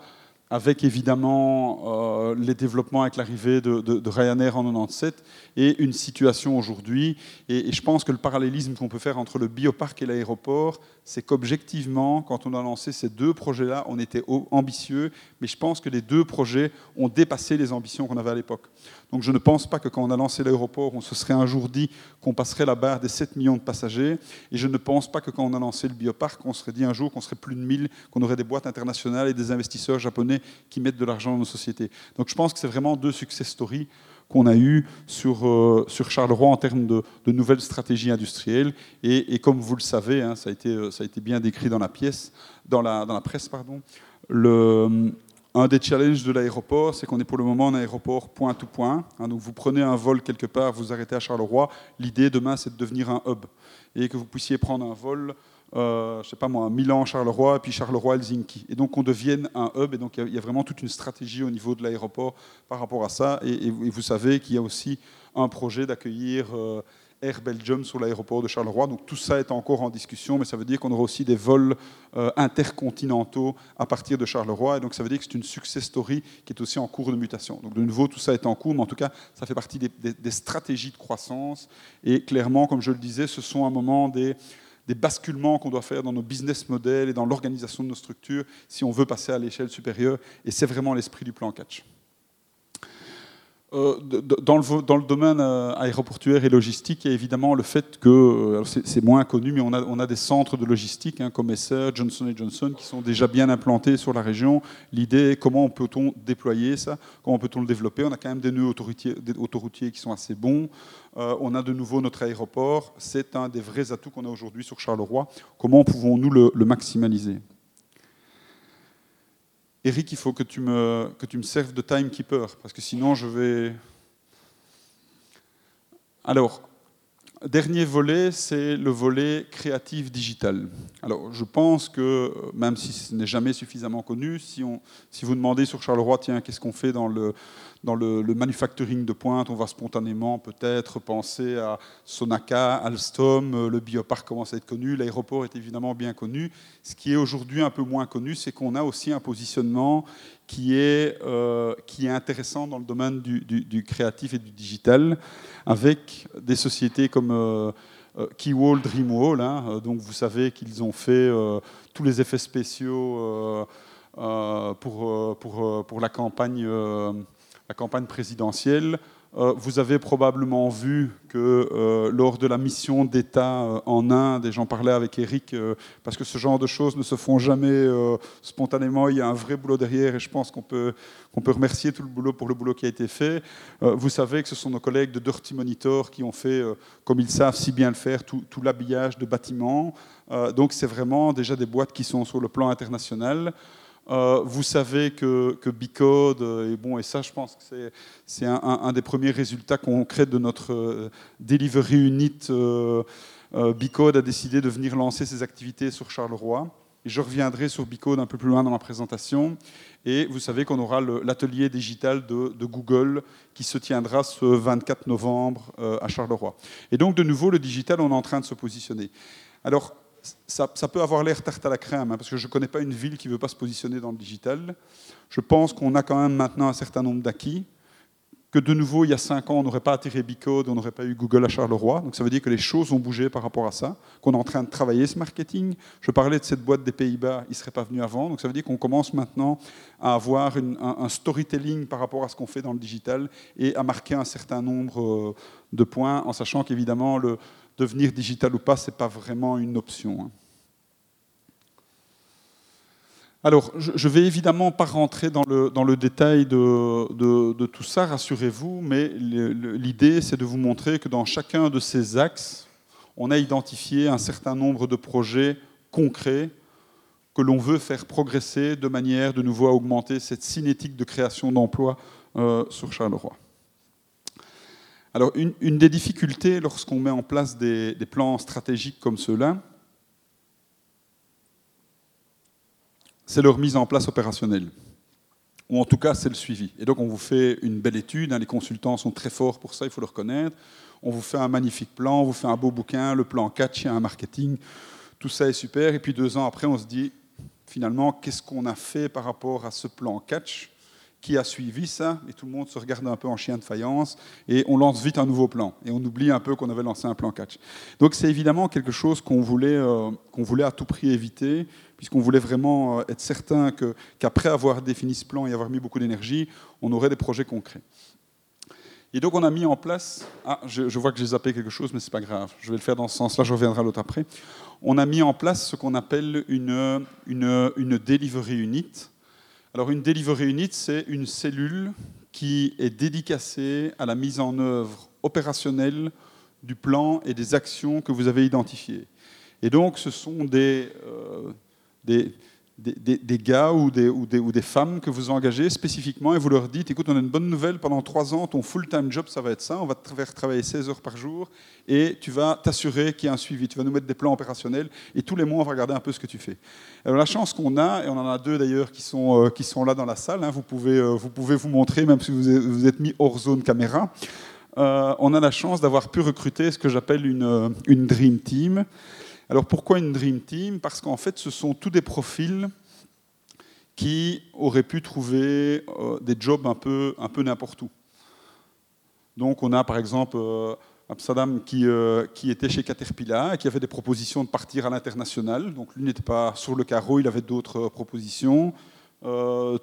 avec évidemment euh, les développements avec l'arrivée de, Ryanair en 97 et une situation aujourd'hui. Et, je pense que le parallélisme qu'on peut faire entre le bioparc et l'aéroport, c'est qu'objectivement, quand on a lancé ces deux projets-là, on était ambitieux, mais je pense que les deux projets ont dépassé les ambitions qu'on avait à l'époque. Donc je ne pense pas que quand on a lancé l'aéroport, on se serait un jour dit qu'on passerait la barre des 7 millions de passagers. Et je ne pense pas que quand on a lancé le bioparc, on serait dit un jour qu'on serait plus de 1000, qu'on aurait des boîtes internationales et des investisseurs japonais qui mettent de l'argent dans nos sociétés. Donc je pense que c'est vraiment deux success stories qu'on a eu sur, euh, sur Charleroi en termes de, nouvelles stratégies industrielles. Et, comme vous le savez, hein, ça, a été, euh, ça a été bien décrit dans la pièce, dans la, dans la presse, pardon, le, un des challenges de l'aéroport, c'est qu'on est pour le moment un aéroport point to point. Hein, donc vous prenez un vol quelque part, vous arrêtez à Charleroi. L'idée demain, c'est de devenir un hub et que vous puissiez prendre un vol, euh, je sais pas moi, Milan-Charleroi, puis Charleroi-Helsinki. Et donc qu'on devienne un hub. Et donc il y, a vraiment toute une stratégie au niveau de l'aéroport par rapport à ça. Et, vous savez qu'il y a aussi un projet d'accueillir euh, Air Belgium sur l'aéroport de Charleroi. Donc tout ça est encore en discussion, mais ça veut dire qu'on aura aussi des vols euh, intercontinentaux à partir de Charleroi. Et donc ça veut dire que c'est une success story qui est aussi en cours de mutation. Donc de nouveau, tout ça est en cours, mais en tout cas, ça fait partie des, stratégies de croissance. Et clairement, comme je le disais, ce sont un moment des des basculements qu'on doit faire dans nos business models et dans l'organisation de nos structures si on veut passer à l'échelle supérieure. Et c'est vraiment l'esprit du plan catch. Euh, dans le, dans le, domaine euh, aéroportuaire et logistique, il y a évidemment le fait que, euh, c'est moins connu, mais on a, des centres de logistique hein, comme Esser, Johnson Johnson, qui sont déjà bien implantés sur la région. L'idée, comment peut-on déployer ça Comment peut-on le développer On a quand même des nœuds autoroutiers, qui sont assez bons. on a de nouveau notre aéroport. C'est un des vrais atouts qu'on a aujourd'hui sur Charleroi. Comment pouvons-nous le maximaliser? Eric, il faut que tu, me, serves de timekeeper, parce que sinon je vais... Alors, dernier volet, c'est le volet créatif digital. Alors, je pense que, même si ce n'est jamais suffisamment connu, si, on, si vous demandez sur Charleroi, tiens, qu'est-ce qu'on fait dans le, dans le, manufacturing de pointe, on va spontanément peut-être penser à Sonaca, Alstom, le bioparc commence à être connu, l'aéroport est évidemment bien connu. Ce qui est aujourd'hui un peu moins connu, c'est qu'on a aussi un positionnement qui est, qui est intéressant dans le domaine du, du, créatif et du digital, avec des sociétés comme Keywall, Dreamwall. Hein, donc vous savez qu'ils ont fait tous les effets spéciaux pour, pour, pour la campagne la campagne présidentielle. Euh, vous avez probablement vu que euh, lors de la mission d'État euh, en Inde, et j'en parlais avec Eric, parce que ce genre de choses ne se font jamais spontanément, il y a un vrai boulot derrière et je pense qu'on peut, qu'on peut remercier tout le boulot pour le boulot qui a été fait. vous savez que ce sont nos collègues de Dirty Monitor qui ont fait, comme ils savent si bien le faire, tout, tout l'habillage de bâtiments. donc c'est vraiment déjà des boîtes qui sont sur le plan international. Euh, vous savez que, que Bicode, euh, et, bon, et ça je pense que c'est un, des premiers résultats concrets de notre euh, delivery unit. Bicode a décidé de venir lancer ses activités sur Charleroi. Et je reviendrai sur Bicode un peu plus loin dans ma présentation. Et vous savez qu'on aura l'atelier digital de, de, Google qui se tiendra ce 24 novembre à Charleroi. Et donc, de nouveau, le digital, on est en train de se positionner. Alors, ça, peut avoir l'air tarte à la crème, hein, parce que je ne connais pas une ville qui ne veut pas se positionner dans le digital. Je pense qu'on a quand même maintenant un certain nombre d'acquis, que de nouveau, il y a cinq ans, on n'aurait pas attiré Bicode, on n'aurait pas eu Google à Charleroi. Donc ça veut dire que les choses ont bougé par rapport à ça, qu'on est en train de travailler ce marketing. Je parlais de cette boîte des Pays-Bas, il ne serait pas venu avant. Donc ça veut dire qu'on commence maintenant à avoir un, storytelling par rapport à ce qu'on fait dans le digital et à marquer un certain nombre euh, de points, en sachant qu'évidemment, le, devenir digital ou pas, ce n'est pas vraiment une option. Hein. Alors, je ne vais évidemment pas rentrer dans le, dans le détail de, de, tout ça, rassurez-vous, mais l'idée, c'est de vous montrer que dans chacun de ces axes, on a identifié un certain nombre de projets concrets que l'on veut faire progresser de manière de nouveau à augmenter cette cinétique de création d'emplois euh, sur Charleroi. Alors, une, des difficultés lorsqu'on met en place des, plans stratégiques comme ceux-là, c'est leur mise en place opérationnelle. Ou en tout cas, c'est le suivi. Et donc, on vous fait une belle étude. Hein, les consultants sont très forts pour ça, il faut le reconnaître. On vous fait un magnifique plan, on vous fait un beau bouquin, le plan catch, il y a un marketing. Tout ça est super. Et puis, deux ans après, on se dit, finalement, qu'est-ce qu'on a fait par rapport à ce plan catch? Qui a suivi ça, et tout le monde se regarde un peu en chien de faïence, et on lance vite un nouveau plan, et on oublie un peu qu'on avait lancé un plan catch. Donc c'est évidemment quelque chose qu'on voulait, euh, qu'on voulait à tout prix éviter, puisqu'on voulait vraiment euh, être certain qu'après avoir défini ce plan et avoir mis beaucoup d'énergie, on aurait des projets concrets. Et donc on a mis en place, ah, je, vois que j'ai zappé quelque chose, mais c'est pas grave, je vais le faire dans ce sens-là, je reviendrai à l'autre après. On a mis en place ce qu'on appelle une, une, une delivery unit, alors une delivery unit, c'est une cellule qui est dédicacée à la mise en œuvre opérationnelle du plan et des actions que vous avez identifiées. Et donc ce sont des, euh, des, des, gars ou des, ou, ou des, femmes que vous engagez spécifiquement et vous leur dites, écoute, on a une bonne nouvelle, pendant trois ans, ton full-time job, ça va être ça, on va te faire travailler 16 heures par jour et tu vas t'assurer qu'il y a un suivi, tu vas nous mettre des plans opérationnels et tous les mois, on va regarder un peu ce que tu fais. Alors la chance qu'on a, et on en a deux d'ailleurs qui, sont euh, qui sont là dans la salle, hein, vous, pouvez, euh, vous pouvez vous montrer, même si vous êtes, vous êtes mis hors zone caméra, euh, on a la chance d'avoir pu recruter ce que j'appelle une, une Dream Team. Alors pourquoi une Dream Team? Parce qu'en fait, ce sont tous des profils qui auraient pu trouver euh, des jobs un peu, n'importe où. Donc on a par exemple euh, Absadam qui, euh, qui, était chez Caterpillar et qui avait des propositions de partir à l'international. Donc lui n'était pas sur le carreau, il avait d'autres propositions.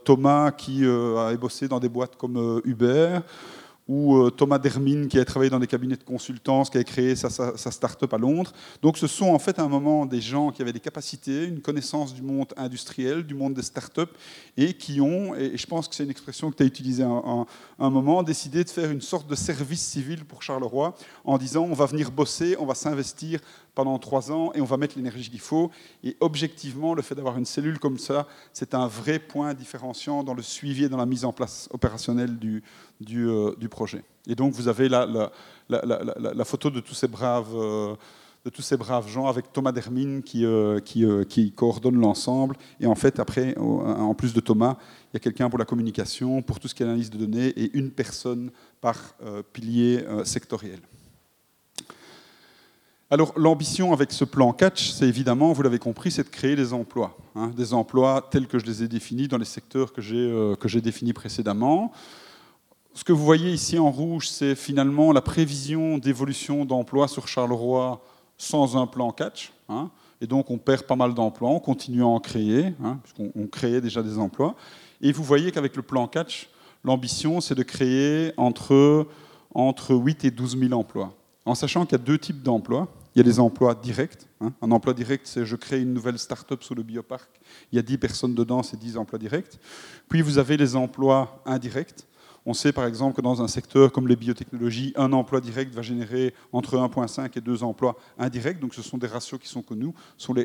Thomas qui a bossé dans des boîtes comme Uber ou euh, Thomas Dermine qui a travaillé dans des cabinets de consultance, qui a créé sa, start-up à Londres. Donc ce sont en fait à un moment des gens qui avaient des capacités, une connaissance du monde industriel, du monde des start-up, et qui ont, et je pense que c'est une expression que tu as utilisée à un, moment, décidé de faire une sorte de service civil pour Charleroi en disant on va venir bosser, on va s'investir pendant trois ans et on va mettre l'énergie qu'il faut. Et objectivement, le fait d'avoir une cellule comme ça, c'est un vrai point différenciant dans le suivi et dans la mise en place opérationnelle du, du, euh, projet. Et donc, vous avez la, la, photo de tous ces braves. Euh, de tous ces braves gens avec Thomas Dermine qui, euh, qui, coordonne l'ensemble. Et en fait, après, en plus de Thomas, il y a quelqu'un pour la communication, pour tout ce qui est analyse de données, et une personne par pilier sectoriel. Alors l'ambition avec ce plan catch, c'est évidemment, vous l'avez compris, c'est de créer des emplois. Hein, des emplois tels que je les ai définis dans les secteurs que j'ai euh, définis précédemment. Ce que vous voyez ici en rouge, c'est finalement la prévision d'évolution d'emplois sur Charleroi sans un plan catch. Hein. et donc on perd pas mal d'emplois, on continue à en créer, hein, puisqu'on créait déjà des emplois. Et vous voyez qu'avec le plan catch, l'ambition, c'est de créer entre, entre 8 et 12 000 emplois en sachant qu'il y a deux types d'emplois. Il y a les emplois directs. Hein. Un emploi direct, c'est je crée une nouvelle start-up sous le bioparc. Il y a 10 personnes dedans, c'est 10 emplois directs. Puis vous avez les emplois indirects. On sait par exemple que dans un secteur comme les biotechnologies, un emploi direct va générer entre 1,5 et 2 emplois indirects. Donc ce sont des ratios qui sont connus. Sont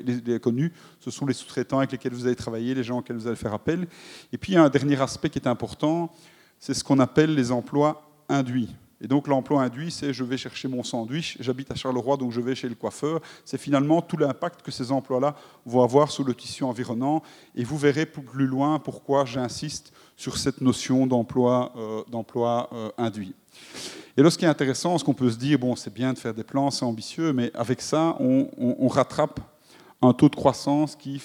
connus. Ce sont les sous-traitants avec lesquels vous allez travailler, les gens auxquels vous allez faire appel. Et puis un dernier aspect qui est important, c'est ce qu'on appelle les emplois induits. Et donc l'emploi induit, c'est je vais chercher mon sandwich, j'habite à Charleroi, donc je vais chez le coiffeur. C'est finalement tout l'impact que ces emplois-là vont avoir sur le tissu environnant. Et vous verrez plus loin pourquoi j'insiste sur cette notion d'emploi euh, euh, induit. Et là, ce qui est intéressant, ce qu'on peut se dire, bon, c'est bien de faire des plans, c'est ambitieux, mais avec ça, on rattrape un taux de croissance qui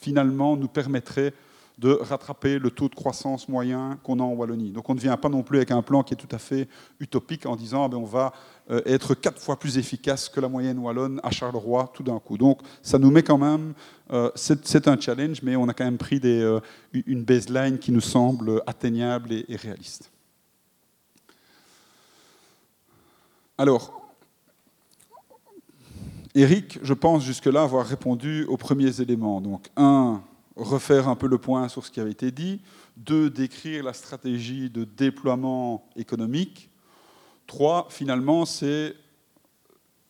finalement nous permettrait de rattraper le taux de croissance moyen qu'on a en Wallonie. Donc on ne vient pas non plus avec un plan qui est tout à fait utopique en disant ah ben, on va euh, être quatre fois plus efficace que la moyenne wallonne à Charleroi tout d'un coup. Donc ça nous met quand même, euh, c'est un challenge, mais on a quand même pris euh, une baseline qui nous semble atteignable et, et réaliste. Alors, Eric, je pense jusque-là avoir répondu aux premiers éléments. Donc, un, refaire un peu le point sur ce qui avait été dit. Deux, décrire la stratégie de déploiement économique. Trois, finalement, c'est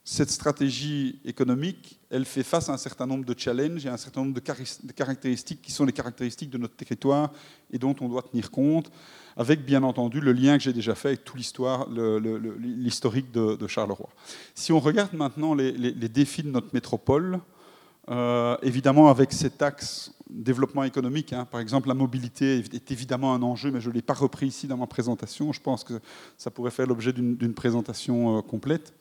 cette stratégie économique, elle fait face à un certain nombre de challenges et à un certain nombre de caractéristiques qui sont les caractéristiques de notre territoire et dont on doit tenir compte, avec bien entendu le lien que j'ai déjà fait avec toute l'histoire, l'historique de, Charleroi. Si on regarde maintenant les, défis de notre métropole, euh, évidemment avec cet axe développement économique. Hein. Par exemple, la mobilité est évidemment un enjeu, mais je ne l'ai pas repris ici dans ma présentation. Je pense que ça pourrait faire l'objet d'une présentation euh, complète.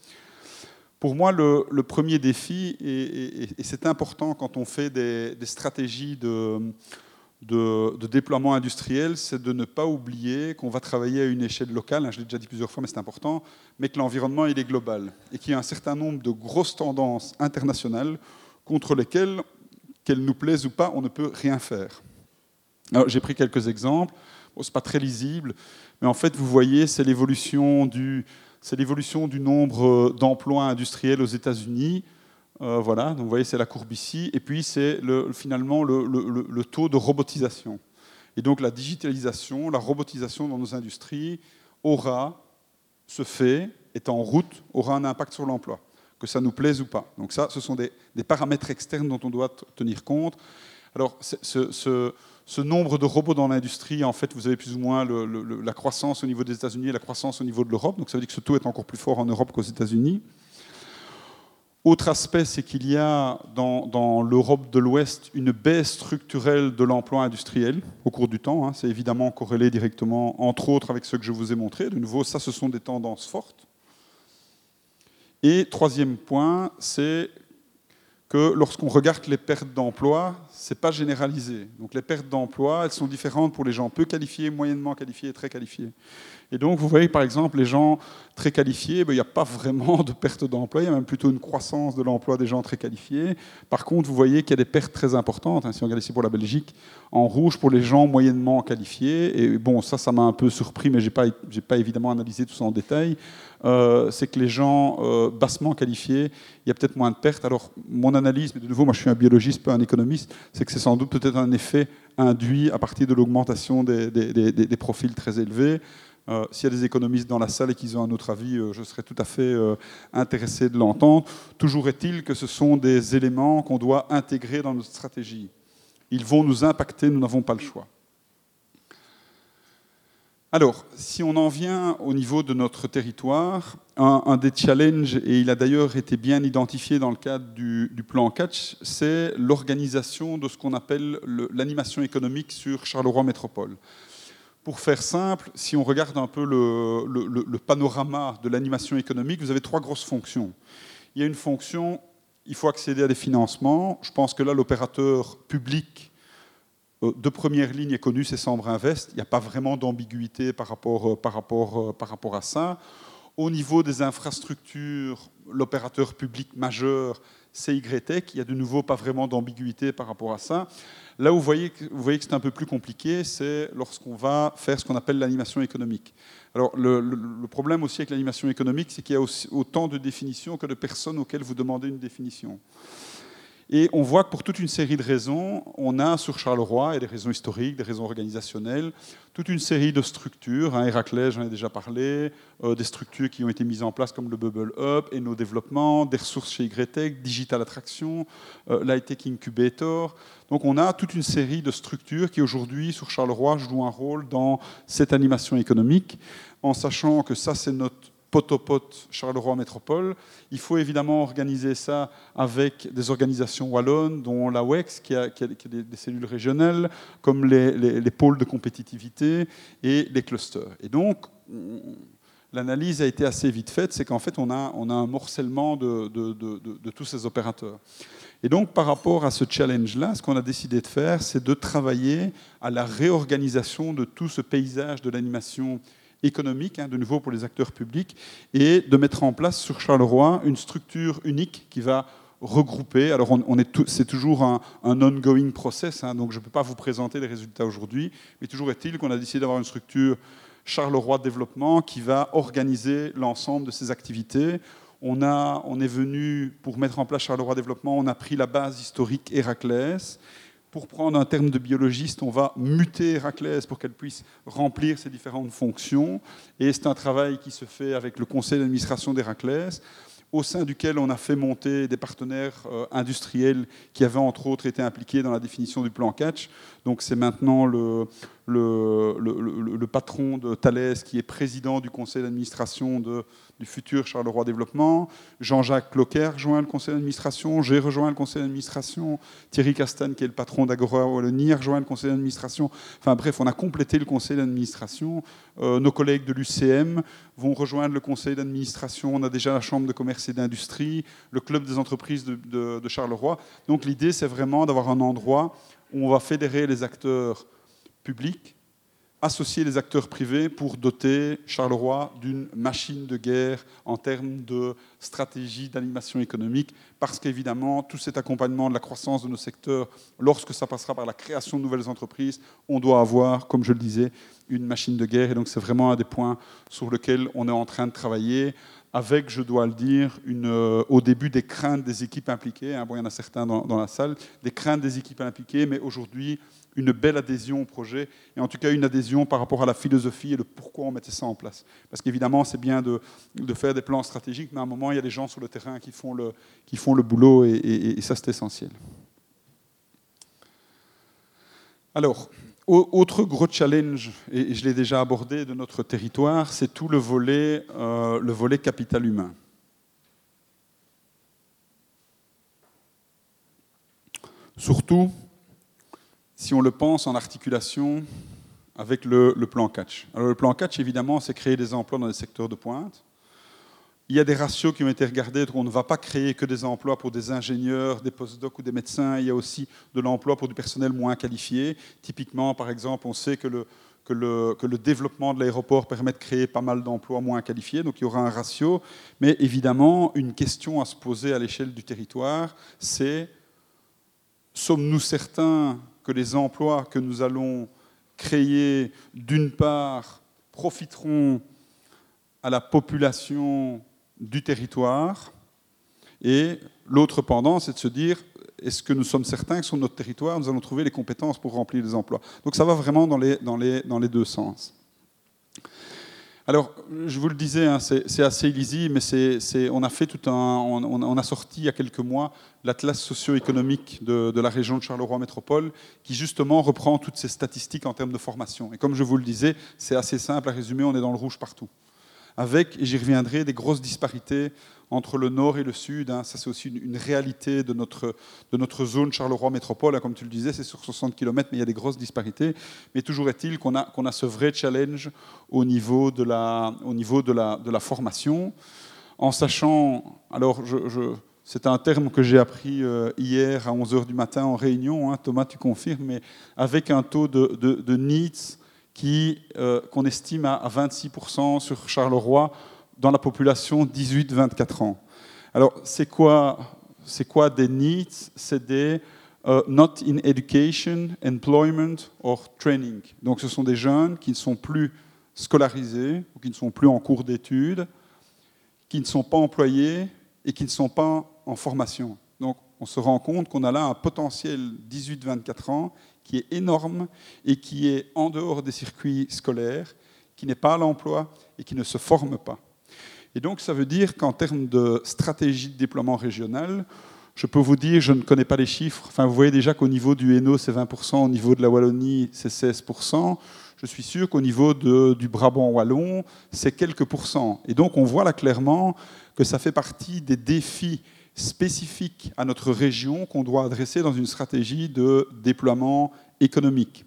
Pour moi, le, premier défi, et, c'est important quand on fait des, stratégies de, déploiement industriel, c'est de ne pas oublier qu'on va travailler à une échelle locale, hein, je l'ai déjà dit plusieurs fois, mais c'est important, mais que l'environnement est global et qu'il y a un certain nombre de grosses tendances internationales contre lesquelles qu'elle nous plaise ou pas, on ne peut rien faire. j'ai pris quelques exemples. Bon, ce n'est pas très lisible, mais en fait, vous voyez, c'est l'évolution du, nombre euh, d'emplois industriels aux États-Unis. Euh, voilà, donc vous voyez, c'est la courbe ici. Et puis, c'est le, finalement le, taux de robotisation. Et donc, la digitalisation, la robotisation dans nos industries aura, se fait, est en route, aura un impact sur l'emploi que ça nous plaise ou pas. Donc ça, ce sont des, paramètres externes dont on doit tenir compte. Alors, ce, nombre de robots dans l'industrie, en fait, vous avez plus ou moins la croissance au niveau des États-Unis et la croissance au niveau de l'Europe. Donc ça veut dire que ce taux est encore plus fort en Europe qu'aux États-Unis. Autre aspect, c'est qu'il y a dans, l'Europe de l'Ouest une baisse structurelle de l'emploi industriel au cours du temps. Hein. C'est évidemment corrélé directement, entre autres, avec ce que je vous ai montré. De nouveau, ça, ce sont des tendances fortes. Et troisième point, c'est que lorsqu'on regarde les pertes d'emploi, ce n'est pas généralisé. Donc les pertes d'emploi, elles sont différentes pour les gens peu qualifiés, moyennement qualifiés et très qualifiés. Et donc vous voyez par exemple les gens très qualifiés, ben, il n'y a pas vraiment de perte d'emploi, il y a même plutôt une croissance de l'emploi des gens très qualifiés. Par contre, vous voyez qu'il y a des pertes très importantes, hein, si on regarde ici pour la Belgique, en rouge pour les gens moyennement qualifiés. Et bon, ça, ça m'a un peu surpris, mais je n'ai pas, pas évidemment analysé tout ça en détail. Euh, c'est que les gens euh, bassement qualifiés, il y a peut-être moins de pertes. Alors, mon analyse, mais de nouveau, moi je suis un biologiste, pas un économiste, c'est que c'est sans doute peut-être un effet induit à partir de l'augmentation des, profils très élevés. Euh, s'il y a des économistes dans la salle et qu'ils ont un autre avis, je serais tout à fait intéressé de l'entendre. Toujours est-il que ce sont des éléments qu'on doit intégrer dans notre stratégie. Ils vont nous impacter, nous n'avons pas le choix. Alors, si on en vient au niveau de notre territoire, un, des challenges, et il a d'ailleurs été bien identifié dans le cadre du, plan Catch, c'est l'organisation de ce qu'on appelle l'animation économique sur Charleroi Métropole. Pour faire simple, si on regarde un peu le, panorama de l'animation économique, vous avez trois grosses fonctions. il y a une fonction, il faut accéder à des financements. Je pense que là, l'opérateur public de première ligne est connu, c'est Sambre Invest. Il n'y a pas vraiment d'ambiguïté par rapport, euh, par, rapport, euh, par rapport à ça. Au niveau des infrastructures, l'opérateur public majeur, c'est YTech. Il n'y a de nouveau pas vraiment d'ambiguïté par rapport à ça. Là où vous voyez, vous voyez que c'est un peu plus compliqué, c'est lorsqu'on va faire ce qu'on appelle l'animation économique. Alors le, problème aussi avec l'animation économique, c'est qu'il y a autant de définitions que de personnes auxquelles vous demandez une définition. Et on voit que pour toute une série de raisons, on a sur Charleroi, et des raisons historiques, des raisons organisationnelles, toute une série de structures. Hein, Héraclès, j'en ai déjà parlé, euh, des structures qui ont été mises en place comme le Bubble Hub et nos développements, des ressources chez YTech, Digital Attraction, euh, l'ITech Incubator. Donc on a toute une série de structures qui aujourd'hui, sur Charleroi, jouent un rôle dans cette animation économique, en sachant que ça, c'est notre pot Charleroi Métropole. Il faut évidemment organiser ça avec des organisations wallonnes, dont la WEX, qui a, des, cellules régionales, comme les, pôles de compétitivité et les clusters. Et donc, l'analyse a été assez vite faite, c'est qu'en fait, on a, un morcellement de, tous ces opérateurs. Et donc, par rapport à ce challenge-là, ce qu'on a décidé de faire, c'est de travailler à la réorganisation de tout ce paysage de l'animation économique, hein, de nouveau pour les acteurs publics, et de mettre en place sur Charleroi une structure unique qui va regrouper. Alors, on, est c'est toujours un, ongoing process, hein, donc je ne peux pas vous présenter les résultats aujourd'hui, mais toujours est-il qu'on a décidé d'avoir une structure Charleroi Développement qui va organiser l'ensemble de ces activités. On, a, on est venu, pour mettre en place Charleroi Développement, on a pris la base historique Héraclès, pour prendre un terme de biologiste, on va muter Héraclès pour qu'elle puisse remplir ses différentes fonctions. Et c'est un travail qui se fait avec le conseil d'administration d'Héraclès, au sein duquel on a fait monter des partenaires euh, industriels qui avaient entre autres été impliqués dans la définition du plan catch. Donc c'est maintenant le, patron de Thales qui est président du conseil d'administration du futur Charleroi Développement. Jean-Jacques Cloquer rejoint le conseil d'administration. J'ai rejoint le conseil d'administration. Thierry Castan, qui est le patron d'Agora Wallonie, rejoint le conseil d'administration. Enfin bref, on a complété le conseil d'administration. Euh, nos collègues de l'UCM vont rejoindre le conseil d'administration. On a déjà la chambre de commerce et d'industrie, le club des entreprises de, de Charleroi. Donc l'idée, c'est vraiment d'avoir un endroit où on va fédérer les acteurs publics associer les acteurs privés pour doter Charleroi d'une machine de guerre en termes de stratégie d'animation économique, parce qu'évidemment, tout cet accompagnement de la croissance de nos secteurs, lorsque ça passera par la création de nouvelles entreprises, on doit avoir, comme je le disais, une machine de guerre. Et donc c'est vraiment un des points sur lesquels on est en train de travailler avec, je dois le dire, euh, au début des craintes des équipes impliquées. Hein, bon, il y en a certains dans, la salle, des craintes des équipes impliquées, mais aujourd'hui, une belle adhésion au projet, et en tout cas une adhésion par rapport à la philosophie et le pourquoi on mettait ça en place. Parce qu'évidemment, c'est bien de, faire des plans stratégiques, mais à un moment, il y a des gens sur le terrain qui font le, qui font le boulot, et, ça, c'est essentiel. Alors, autre gros challenge, et je l'ai déjà abordé de notre territoire, c'est tout le volet, euh, le volet capital humain. Surtout si on le pense en articulation avec le, plan catch. Alors le plan catch, évidemment, c'est créer des emplois dans les secteurs de pointe. Il y a des ratios qui ont été regardés, on ne va pas créer que des emplois pour des ingénieurs, des postdocs ou des médecins, il y a aussi de l'emploi pour du personnel moins qualifié. Typiquement, par exemple, on sait que le, que le développement de l'aéroport permet de créer pas mal d'emplois moins qualifiés, donc il y aura un ratio. Mais évidemment, une question à se poser à l'échelle du territoire, c'est sommes-nous certains que les emplois que nous allons créer, d'une part, profiteront à la population du territoire, et l'autre pendant, c'est de se dire, est-ce que nous sommes certains que sur notre territoire, nous allons trouver les compétences pour remplir les emplois? Donc ça va vraiment dans les, dans les, dans les deux sens. Alors, je vous le disais, hein, c'est assez illisible, mais on a fait tout un, on, a sorti il y a quelques mois l'atlas socio-économique de, la région de Charleroi Métropole, qui justement reprend toutes ces statistiques en termes de formation. Et comme je vous le disais, c'est assez simple à résumer, on est dans le rouge partout. Avec, et j'y reviendrai, des grosses disparités entre le nord et le sud. Hein. Ça, c'est aussi une, réalité de notre, de notre zone Charleroi Métropole. Hein. Comme tu le disais, c'est sur 60 km, mais il y a des grosses disparités. Mais toujours est-il qu'on a, qu'on a ce vrai challenge au niveau de la, au niveau de la, de la formation. en sachant, alors c'est un terme que j'ai appris euh, hier à 11h du matin en réunion, hein, Thomas tu confirmes, mais avec un taux de, de, needs euh, qu'on estime à, 26% sur Charleroi dans la population 18-24 ans. Alors c'est quoi, c'est quoi des needs? C'est des euh, not in education, employment or training. Donc ce sont des jeunes qui ne sont plus scolarisés qui ne sont plus en cours d'études, qui ne sont pas employés et qui ne sont pas en formation. On se rend compte qu'on a là un potentiel 18-24 ans qui est énorme et qui est en dehors des circuits scolaires, qui n'est pas à l'emploi et qui ne se forme pas. Et donc ça veut dire qu'en termes de stratégie de déploiement régional, je peux vous dire, je ne connais pas les chiffres. Enfin, vous voyez déjà qu'au niveau du Hainaut, c'est 20%, au niveau de la Wallonie, c'est 16%. Je suis sûr qu'au niveau du Brabant wallon, c'est quelques pourcents. Et donc, on voit là clairement que ça fait partie des défis spécifiques à notre région qu'on doit adresser dans une stratégie de déploiement économique.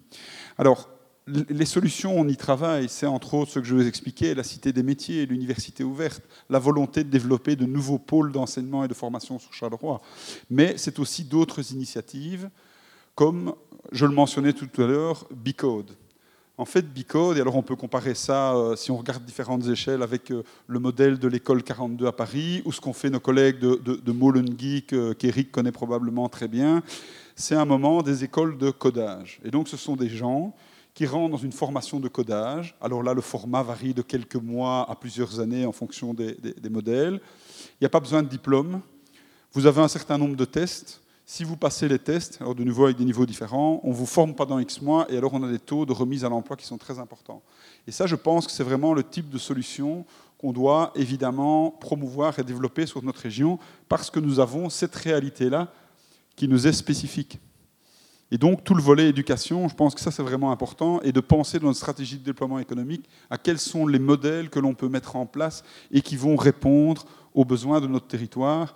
Alors, les solutions, on y travaille. C'est entre autres ce que je vous expliquais, la Cité des métiers, l'université ouverte, la volonté de développer de nouveaux pôles d'enseignement et de formation sur Charleroi. Mais c'est aussi d'autres initiatives, comme je le mentionnais tout à l'heure, Bicode. En fait, Bicode, et alors on peut comparer ça, euh, si on regarde différentes échelles, avec euh, le modèle de l'école 42 à Paris, ou ce qu'ont fait nos collègues de, de, de Molengeek, euh, qu'Eric connaît probablement très bien, c'est un moment des écoles de codage. Et donc ce sont des gens qui rentrent dans une formation de codage. Alors là, le format varie de quelques mois à plusieurs années en fonction des, modèles. Il n'y a pas besoin de diplôme. Vous avez un certain nombre de tests. Si vous passez les tests, alors de nouveau avec des niveaux différents, on vous forme pas dans X mois et alors on a des taux de remise à l'emploi qui sont très importants. Et ça, je pense que c'est vraiment le type de solution qu'on doit évidemment promouvoir et développer sur notre région parce que nous avons cette réalité-là qui nous est spécifique. Et donc, tout le volet éducation, je pense que ça, c'est vraiment important, et de penser dans notre stratégie de déploiement économique à quels sont les modèles que l'on peut mettre en place et qui vont répondre aux besoins de notre territoire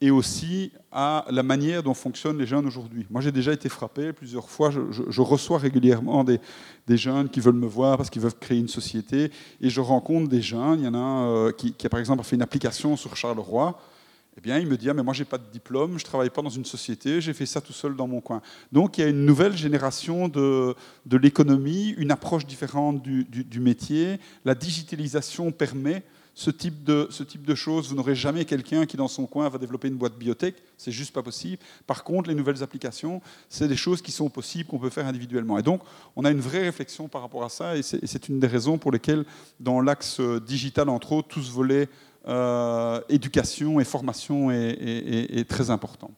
et aussi à la manière dont fonctionnent les jeunes aujourd'hui. Moi, j'ai déjà été frappé plusieurs fois. Je, reçois régulièrement des, jeunes qui veulent me voir parce qu'ils veulent créer une société. Et je rencontre des jeunes. Il y en a un euh, qui, a par exemple, fait une application sur Charleroi eh bien, il me dit, ah, mais moi, je n'ai pas de diplôme, je ne travaille pas dans une société, j'ai fait ça tout seul dans mon coin. Donc, il y a une nouvelle génération de, de l'économie, une approche différente du, du, métier. La digitalisation permet ce type de, choses. Vous n'aurez jamais quelqu'un qui, dans son coin, va développer une boîte biotech. C'est juste pas possible. Par contre, les nouvelles applications, c'est des choses qui sont possibles, qu'on peut faire individuellement. Et donc, on a une vraie réflexion par rapport à ça. Et c'est une des raisons pour lesquelles, dans l'axe digital, entre autres, tout ce volet euh, éducation et formation est, très important.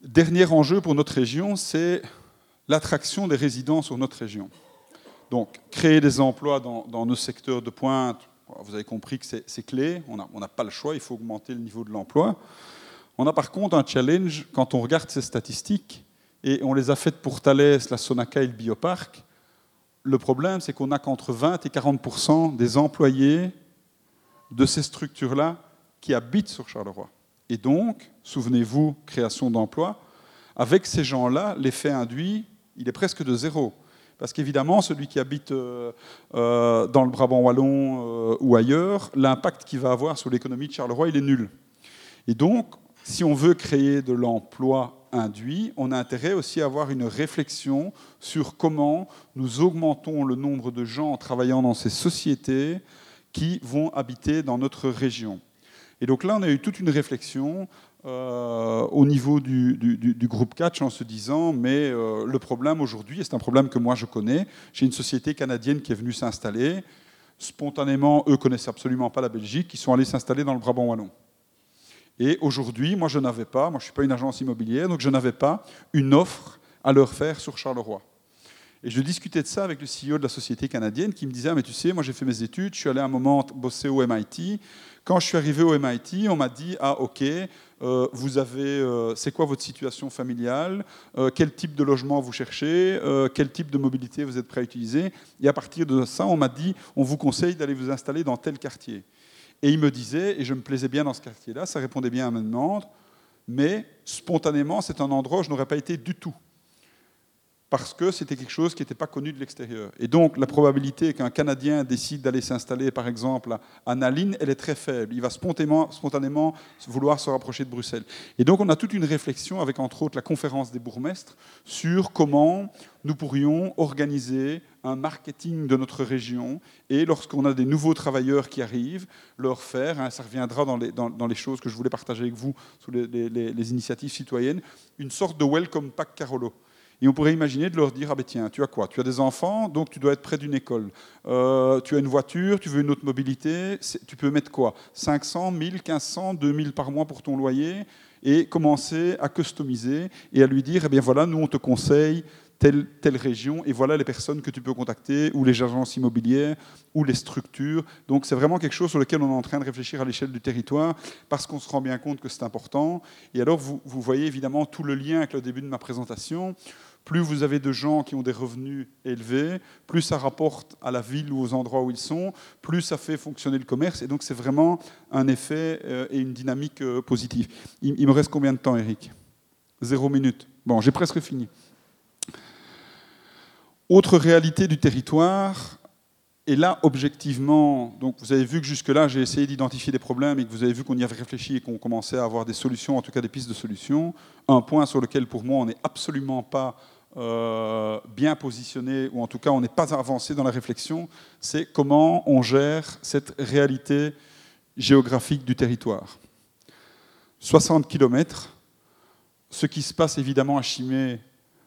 Dernier enjeu pour notre région, c'est l'attraction des résidents sur notre région. Donc, créer des emplois dans, nos secteurs de pointe, vous avez compris que c'est clé, on n'a pas le choix, il faut augmenter le niveau de l'emploi. On a par contre un challenge quand on regarde ces statistiques, et on les a faites pour Thales, la Sonaca et le Bioparc, le problème, c'est qu'on n'a qu'entre 20 et 40 des employés de ces structures-là qui habitent sur Charleroi. Et donc, souvenez-vous, création d'emplois, avec ces gens-là, l'effet induit, il est presque de zéro. Parce qu'évidemment, celui qui habite euh, euh, dans le Brabant wallon euh, ou ailleurs, l'impact qu'il va avoir sur l'économie de Charleroi, il est nul. Et donc, si on veut créer de l'emploi induit, on a intérêt aussi à avoir une réflexion sur comment nous augmentons le nombre de gens travaillant dans ces sociétés qui vont habiter dans notre région. Et donc là, on a eu toute une réflexion euh, au niveau du, groupe Catch en se disant, mais euh, le problème aujourd'hui, et c'est un problème que moi je connais, j'ai une société canadienne qui est venue s'installer, spontanément, eux connaissent absolument pas la Belgique, ils sont allés s'installer dans le Brabant Wallon. Et aujourd'hui, moi, je n'avais pas, moi, je ne suis pas une agence immobilière, donc je n'avais pas une offre à leur faire sur Charleroi. Et je discutais de ça avec le CEO de la société canadienne qui me disait, ah, mais tu sais, moi j'ai fait mes études, je suis allé un moment bosser au MIT. Quand je suis arrivé au MIT, on m'a dit, ah ok, euh, vous avez, euh, c'est quoi votre situation familiale, euh, quel type de logement vous cherchez, quel type de mobilité vous êtes prêt à utiliser? Et à partir de ça, on m'a dit, on vous conseille d'aller vous installer dans tel quartier. Et il me disait, et je me plaisais bien dans ce quartier-là, ça répondait bien à ma demande, mais spontanément, c'est un endroit où je n'aurais pas été du tout. Parce que c'était quelque chose qui n'était pas connu de l'extérieur. Et donc, la probabilité qu'un Canadien décide d'aller s'installer, par exemple, à Naline, elle est très faible. Il va spontanément, vouloir se rapprocher de Bruxelles. Et donc, on a toute une réflexion avec, entre autres, la conférence des bourgmestres sur comment nous pourrions organiser un marketing de notre région et lorsqu'on a des nouveaux travailleurs qui arrivent, leur faire, hein, ça reviendra dans les, dans, les, choses que je voulais partager avec vous sous les, les initiatives citoyennes, une sorte de welcome pack Carolo. Et on pourrait imaginer de leur dire, ah ben tiens, tu as quoi? Tu as des enfants, donc tu dois être près d'une école. Euh, tu as une voiture, tu veux une autre mobilité, tu peux mettre quoi? 500, 1000, 1500, 2000 par mois pour ton loyer et commencer à customiser et à lui dire, eh bien voilà, nous on te conseille telle, telle région, et voilà les personnes que tu peux contacter, ou les agences immobilières, ou les structures. Donc c'est vraiment quelque chose sur lequel on est en train de réfléchir à l'échelle du territoire, parce qu'on se rend bien compte que c'est important. Et alors vous, vous voyez évidemment tout le lien avec le début de ma présentation. Plus vous avez de gens qui ont des revenus élevés, plus ça rapporte à la ville ou aux endroits où ils sont, plus ça fait fonctionner le commerce. Et donc c'est vraiment un effet euh, et une dynamique euh, positive. Il me reste combien de temps, Eric Zéro minute. Bon, j'ai presque fini. Autre réalité du territoire, et là, objectivement, donc vous avez vu que jusque-là, j'ai essayé d'identifier des problèmes et que vous avez vu qu'on y avait réfléchi et qu'on commençait à avoir des solutions, en tout cas des pistes de solutions. Un point sur lequel, pour moi, on n'est absolument pas euh, bien positionné, ou en tout cas, on n'est pas avancé dans la réflexion, c'est comment on gère cette réalité géographique du territoire. 60 km, ce qui se passe évidemment à Chimay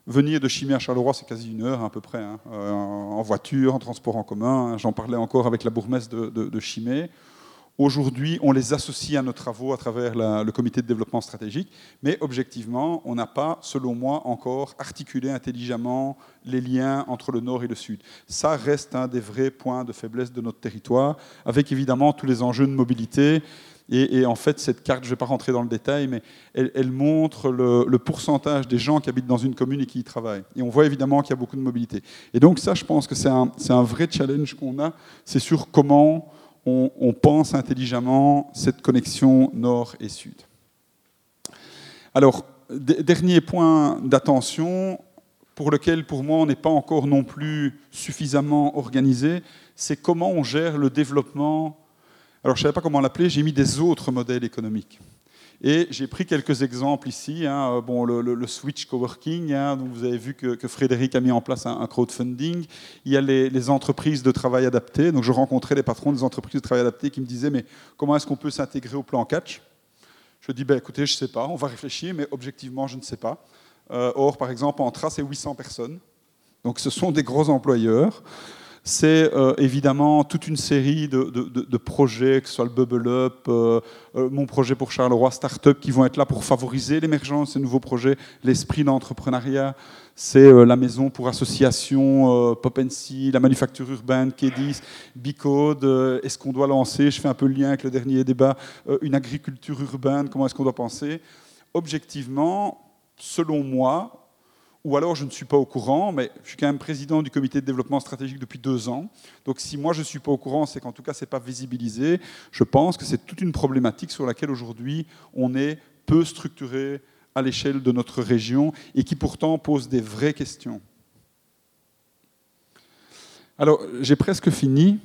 Venir de Chimay à Charleroi, c'est quasi une heure à peu près, hein, euh, en voiture, en transport en commun. J'en parlais encore avec la bourgmestre de, Chimay. Aujourd'hui, on les associe à nos travaux à travers le comité de développement stratégique, mais objectivement, on n'a pas, selon moi, encore articulé intelligemment les liens entre le nord et le sud. Ça reste un des vrais points de faiblesse de notre territoire, avec évidemment tous les enjeux de mobilité et, en fait, cette carte, je ne vais pas rentrer dans le détail, mais elle, montre le, pourcentage des gens qui habitent dans une commune et qui y travaillent. Et on voit évidemment qu'il y a beaucoup de mobilité. Et donc ça, je pense que c'est un, vrai challenge qu'on a, c'est sur comment on, pense intelligemment cette connexion nord et sud. Alors, dernier point d'attention, pour lequel pour moi on n'est pas encore non plus suffisamment organisé, c'est comment on gère le développement alors je ne savais pas comment l'appeler, j'ai mis des autres modèles économiques. Et j'ai pris quelques exemples ici. Hein, bon, le, switch coworking, hein, donc vous avez vu que, Frédéric a mis en place un, crowdfunding. Il y a les, entreprises de travail adapté. Donc je rencontrais les patrons des entreprises de travail adapté qui me disaient mais comment est-ce qu'on peut s'intégrer au plan catch? Je dis ben, écoutez, je ne sais pas, on va réfléchir, mais objectivement, je ne sais pas. Euh, or, par exemple, en trace, c'est 800 personnes. Donc ce sont des gros employeurs c'est euh, évidemment toute une série de, projets, que ce soit le Bubble Up, euh, euh, mon projet pour Charleroi Startup, qui vont être là pour favoriser l'émergence de nouveaux projets, l'esprit d'entrepreneuriat. C'est la maison pour association Pop la manufacture urbaine, Kedis, Bicode. est-ce qu'on doit lancer, je fais un peu le lien avec le dernier débat, une agriculture urbaine, comment est-ce qu'on doit penser? Objectivement, selon moi, ou alors je ne suis pas au courant, mais je suis quand même président du comité de développement stratégique depuis deux ans. Donc si moi je ne suis pas au courant, c'est qu'en tout cas ce n'est pas visibilisé. Je pense que c'est toute une problématique sur laquelle aujourd'hui on est peu structuré à l'échelle de notre région et qui pourtant pose des vraies questions. Alors j'ai presque fini.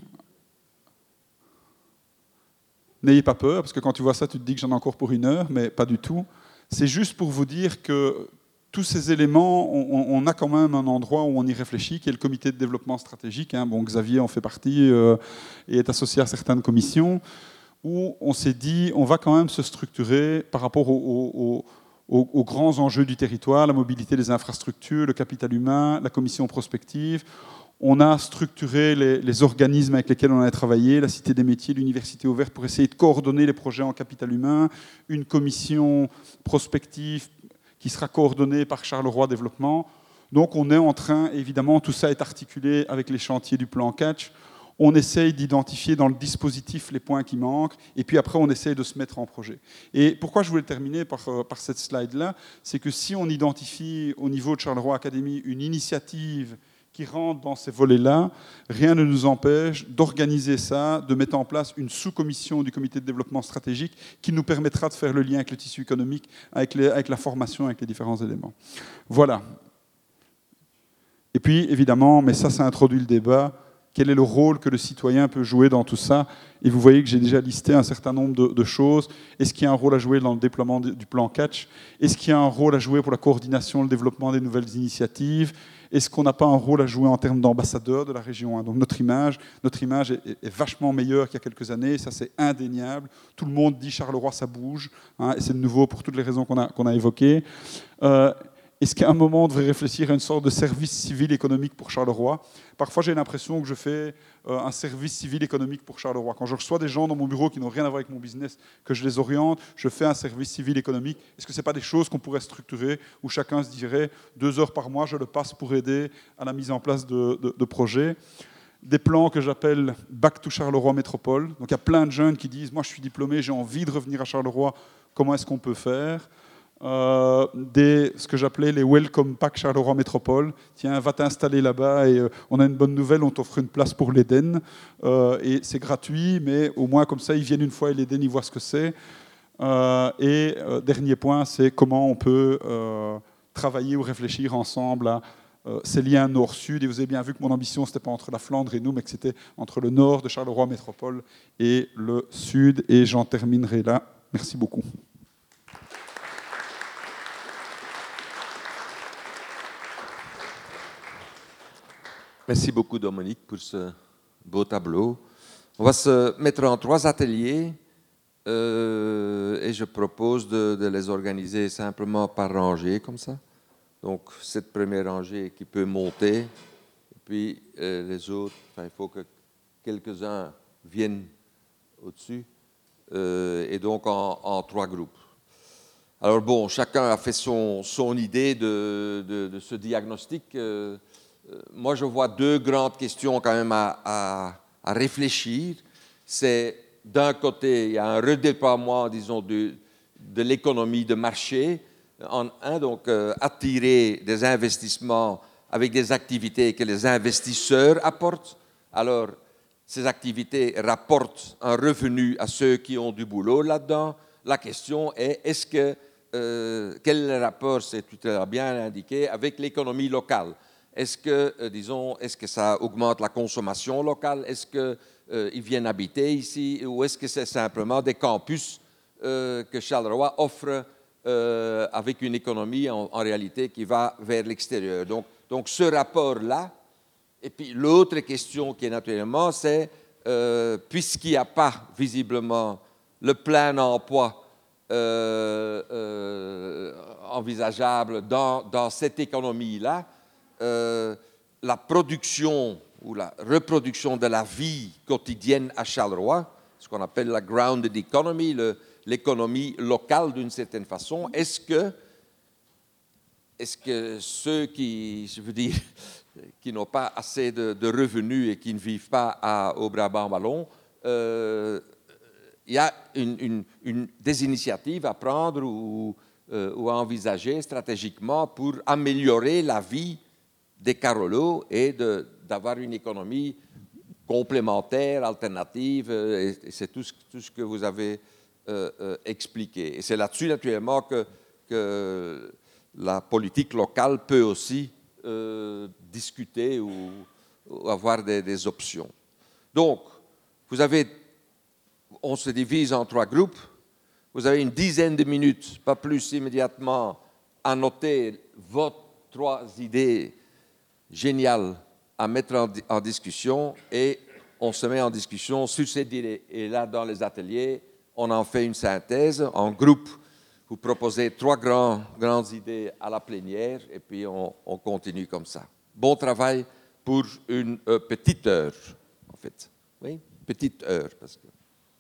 N'ayez pas peur, parce que quand tu vois ça, tu te dis que j'en ai encore pour une heure, mais pas du tout. C'est juste pour vous dire que tous ces éléments, on, a quand même un endroit où on y réfléchit, qui est le comité de développement stratégique. Hein. Bon, Xavier en fait partie euh, et est associé à certaines commissions, où on s'est dit, on va quand même se structurer par rapport aux, grands enjeux du territoire, la mobilité des infrastructures, le capital humain, la commission prospective. On a structuré les, organismes avec lesquels on a travaillé, la Cité des métiers, l'Université ouverte, pour essayer de coordonner les projets en capital humain, une commission prospective qui sera coordonné par Charleroi Développement. Donc on est en train, évidemment, tout ça est articulé avec les chantiers du plan catch. On essaye d'identifier dans le dispositif les points qui manquent, et puis après on essaye de se mettre en projet. Et pourquoi je voulais terminer par, euh, par cette slide-là, c'est que si on identifie au niveau de Charleroi Academy une initiative qui rentrent dans ces volets-là, rien ne nous empêche d'organiser ça, de mettre en place une sous-commission du comité de développement stratégique qui nous permettra de faire le lien avec le tissu économique, avec, la formation, avec les différents éléments. Voilà. puis, évidemment, mais ça, ça introduit le débat, quel est le rôle que le citoyen peut jouer dans tout ça? Et vous voyez que j'ai déjà listé un certain nombre de, choses. Est-ce qu'il y a un rôle à jouer dans le déploiement du plan Catch? Est-ce qu'il y a un rôle à jouer pour la coordination, le développement des nouvelles initiatives? Est-ce qu'on n'a pas un rôle à jouer en termes d'ambassadeur de la région hein? Notre image, notre est, vachement meilleure qu'il y a quelques années, ça c'est indéniable. Tout le monde dit Charleroi, ça bouge, hein, et c'est nouveau pour toutes les raisons qu'on a, qu'on a évoquées. Euh, est-ce qu'à un moment, on devrait réfléchir à une sorte de service civil économique pour Charleroi? Parfois, j'ai l'impression que je fais euh, un service civil économique pour Charleroi. Quand je reçois des gens dans mon bureau qui n'ont rien à voir avec mon business, que je les oriente, je fais un service civil économique. Est-ce que ce n'est pas des choses qu'on pourrait structurer où chacun se dirait deux heures par mois, je le passe pour aider à la mise en place de, de projets? Des plans que j'appelle Back to Charleroi Métropole. Donc il y a plein de jeunes qui disent, moi je suis diplômé, j'ai envie de revenir à Charleroi, comment est-ce qu'on peut faire? Euh, ce que j'appelais les Welcome Pack Charleroi Métropole. Tiens, va t'installer là-bas et euh, on a une bonne nouvelle, on t'offre une place pour l'Eden. Euh, et c'est gratuit, mais au moins comme ça, ils viennent une fois et l'Eden, ils voient ce que c'est. et dernier point, c'est comment on peut travailler ou réfléchir ensemble à ces liens nord-sud. Et vous avez bien vu que mon ambition, ce n'était pas entre la Flandre et nous, mais que c'était entre le nord de Charleroi Métropole et le sud. Et j'en terminerai là. Merci beaucoup. Merci beaucoup Dominique pour ce beau tableau. On va se mettre en trois ateliers euh, et je propose de, les organiser simplement par rangée comme ça. Donc cette première rangée qui peut monter, et puis euh, les autres, il faut que quelques-uns viennent au-dessus, euh, et donc en, trois groupes. Alors bon, chacun a fait son, son idée de, de, ce diagnostic. Euh, moi, je vois deux grandes questions quand même à, réfléchir. C'est d'un côté, il y a un redéploiement, disons, de, l'économie de marché. En un, donc, euh, attirer des investissements avec des activités que les investisseurs apportent. Alors, ces activités rapportent un revenu à ceux qui ont du boulot là-dedans. La question est, est-ce que, euh, quel rapport, c'est tout à bien indiqué, avec l'économie locale? Est-ce que, euh, disons, est-ce que ça augmente la consommation locale? Est-ce qu'ils euh, viennent habiter ici? Ou est-ce que c'est simplement des campus euh, que Charleroi offre avec une économie en, réalité qui va vers l'extérieur? Donc, donc ce rapport-là. Et puis l'autre question qui est naturellement, c'est puisqu'il n'y a pas visiblement le plein emploi envisageable dans, dans cette économie-là, euh, la production ou la reproduction de la vie quotidienne à Charleroi, ce qu'on appelle la grounded economy, l'économie locale d'une certaine façon, est-ce que, est que ceux qui, je veux dire, qui n'ont pas assez de, revenus et qui ne vivent pas à, au Brabant-Wallon, euh, il y a une, des initiatives à prendre euh, ou, à envisager stratégiquement pour améliorer la vie des Carolo et d'avoir une économie complémentaire, alternative, euh, et, c'est tout, ce que vous avez euh, euh, expliqué. Et c'est là-dessus, naturellement, que, la politique locale peut aussi discuter ou, avoir des, options. Donc, vous avez, on se divise en trois groupes. Vous avez une dizaine de minutes, pas plus immédiatement, à noter vos trois idées génial à mettre en, discussion et on se met en discussion sur ces idées. Et là, dans les ateliers, on en fait une synthèse en groupe. Vous proposez trois grands, grandes idées à la plénière et puis on, continue comme ça. Bon travail pour une euh, petite heure, en fait. Oui, petite heure, parce que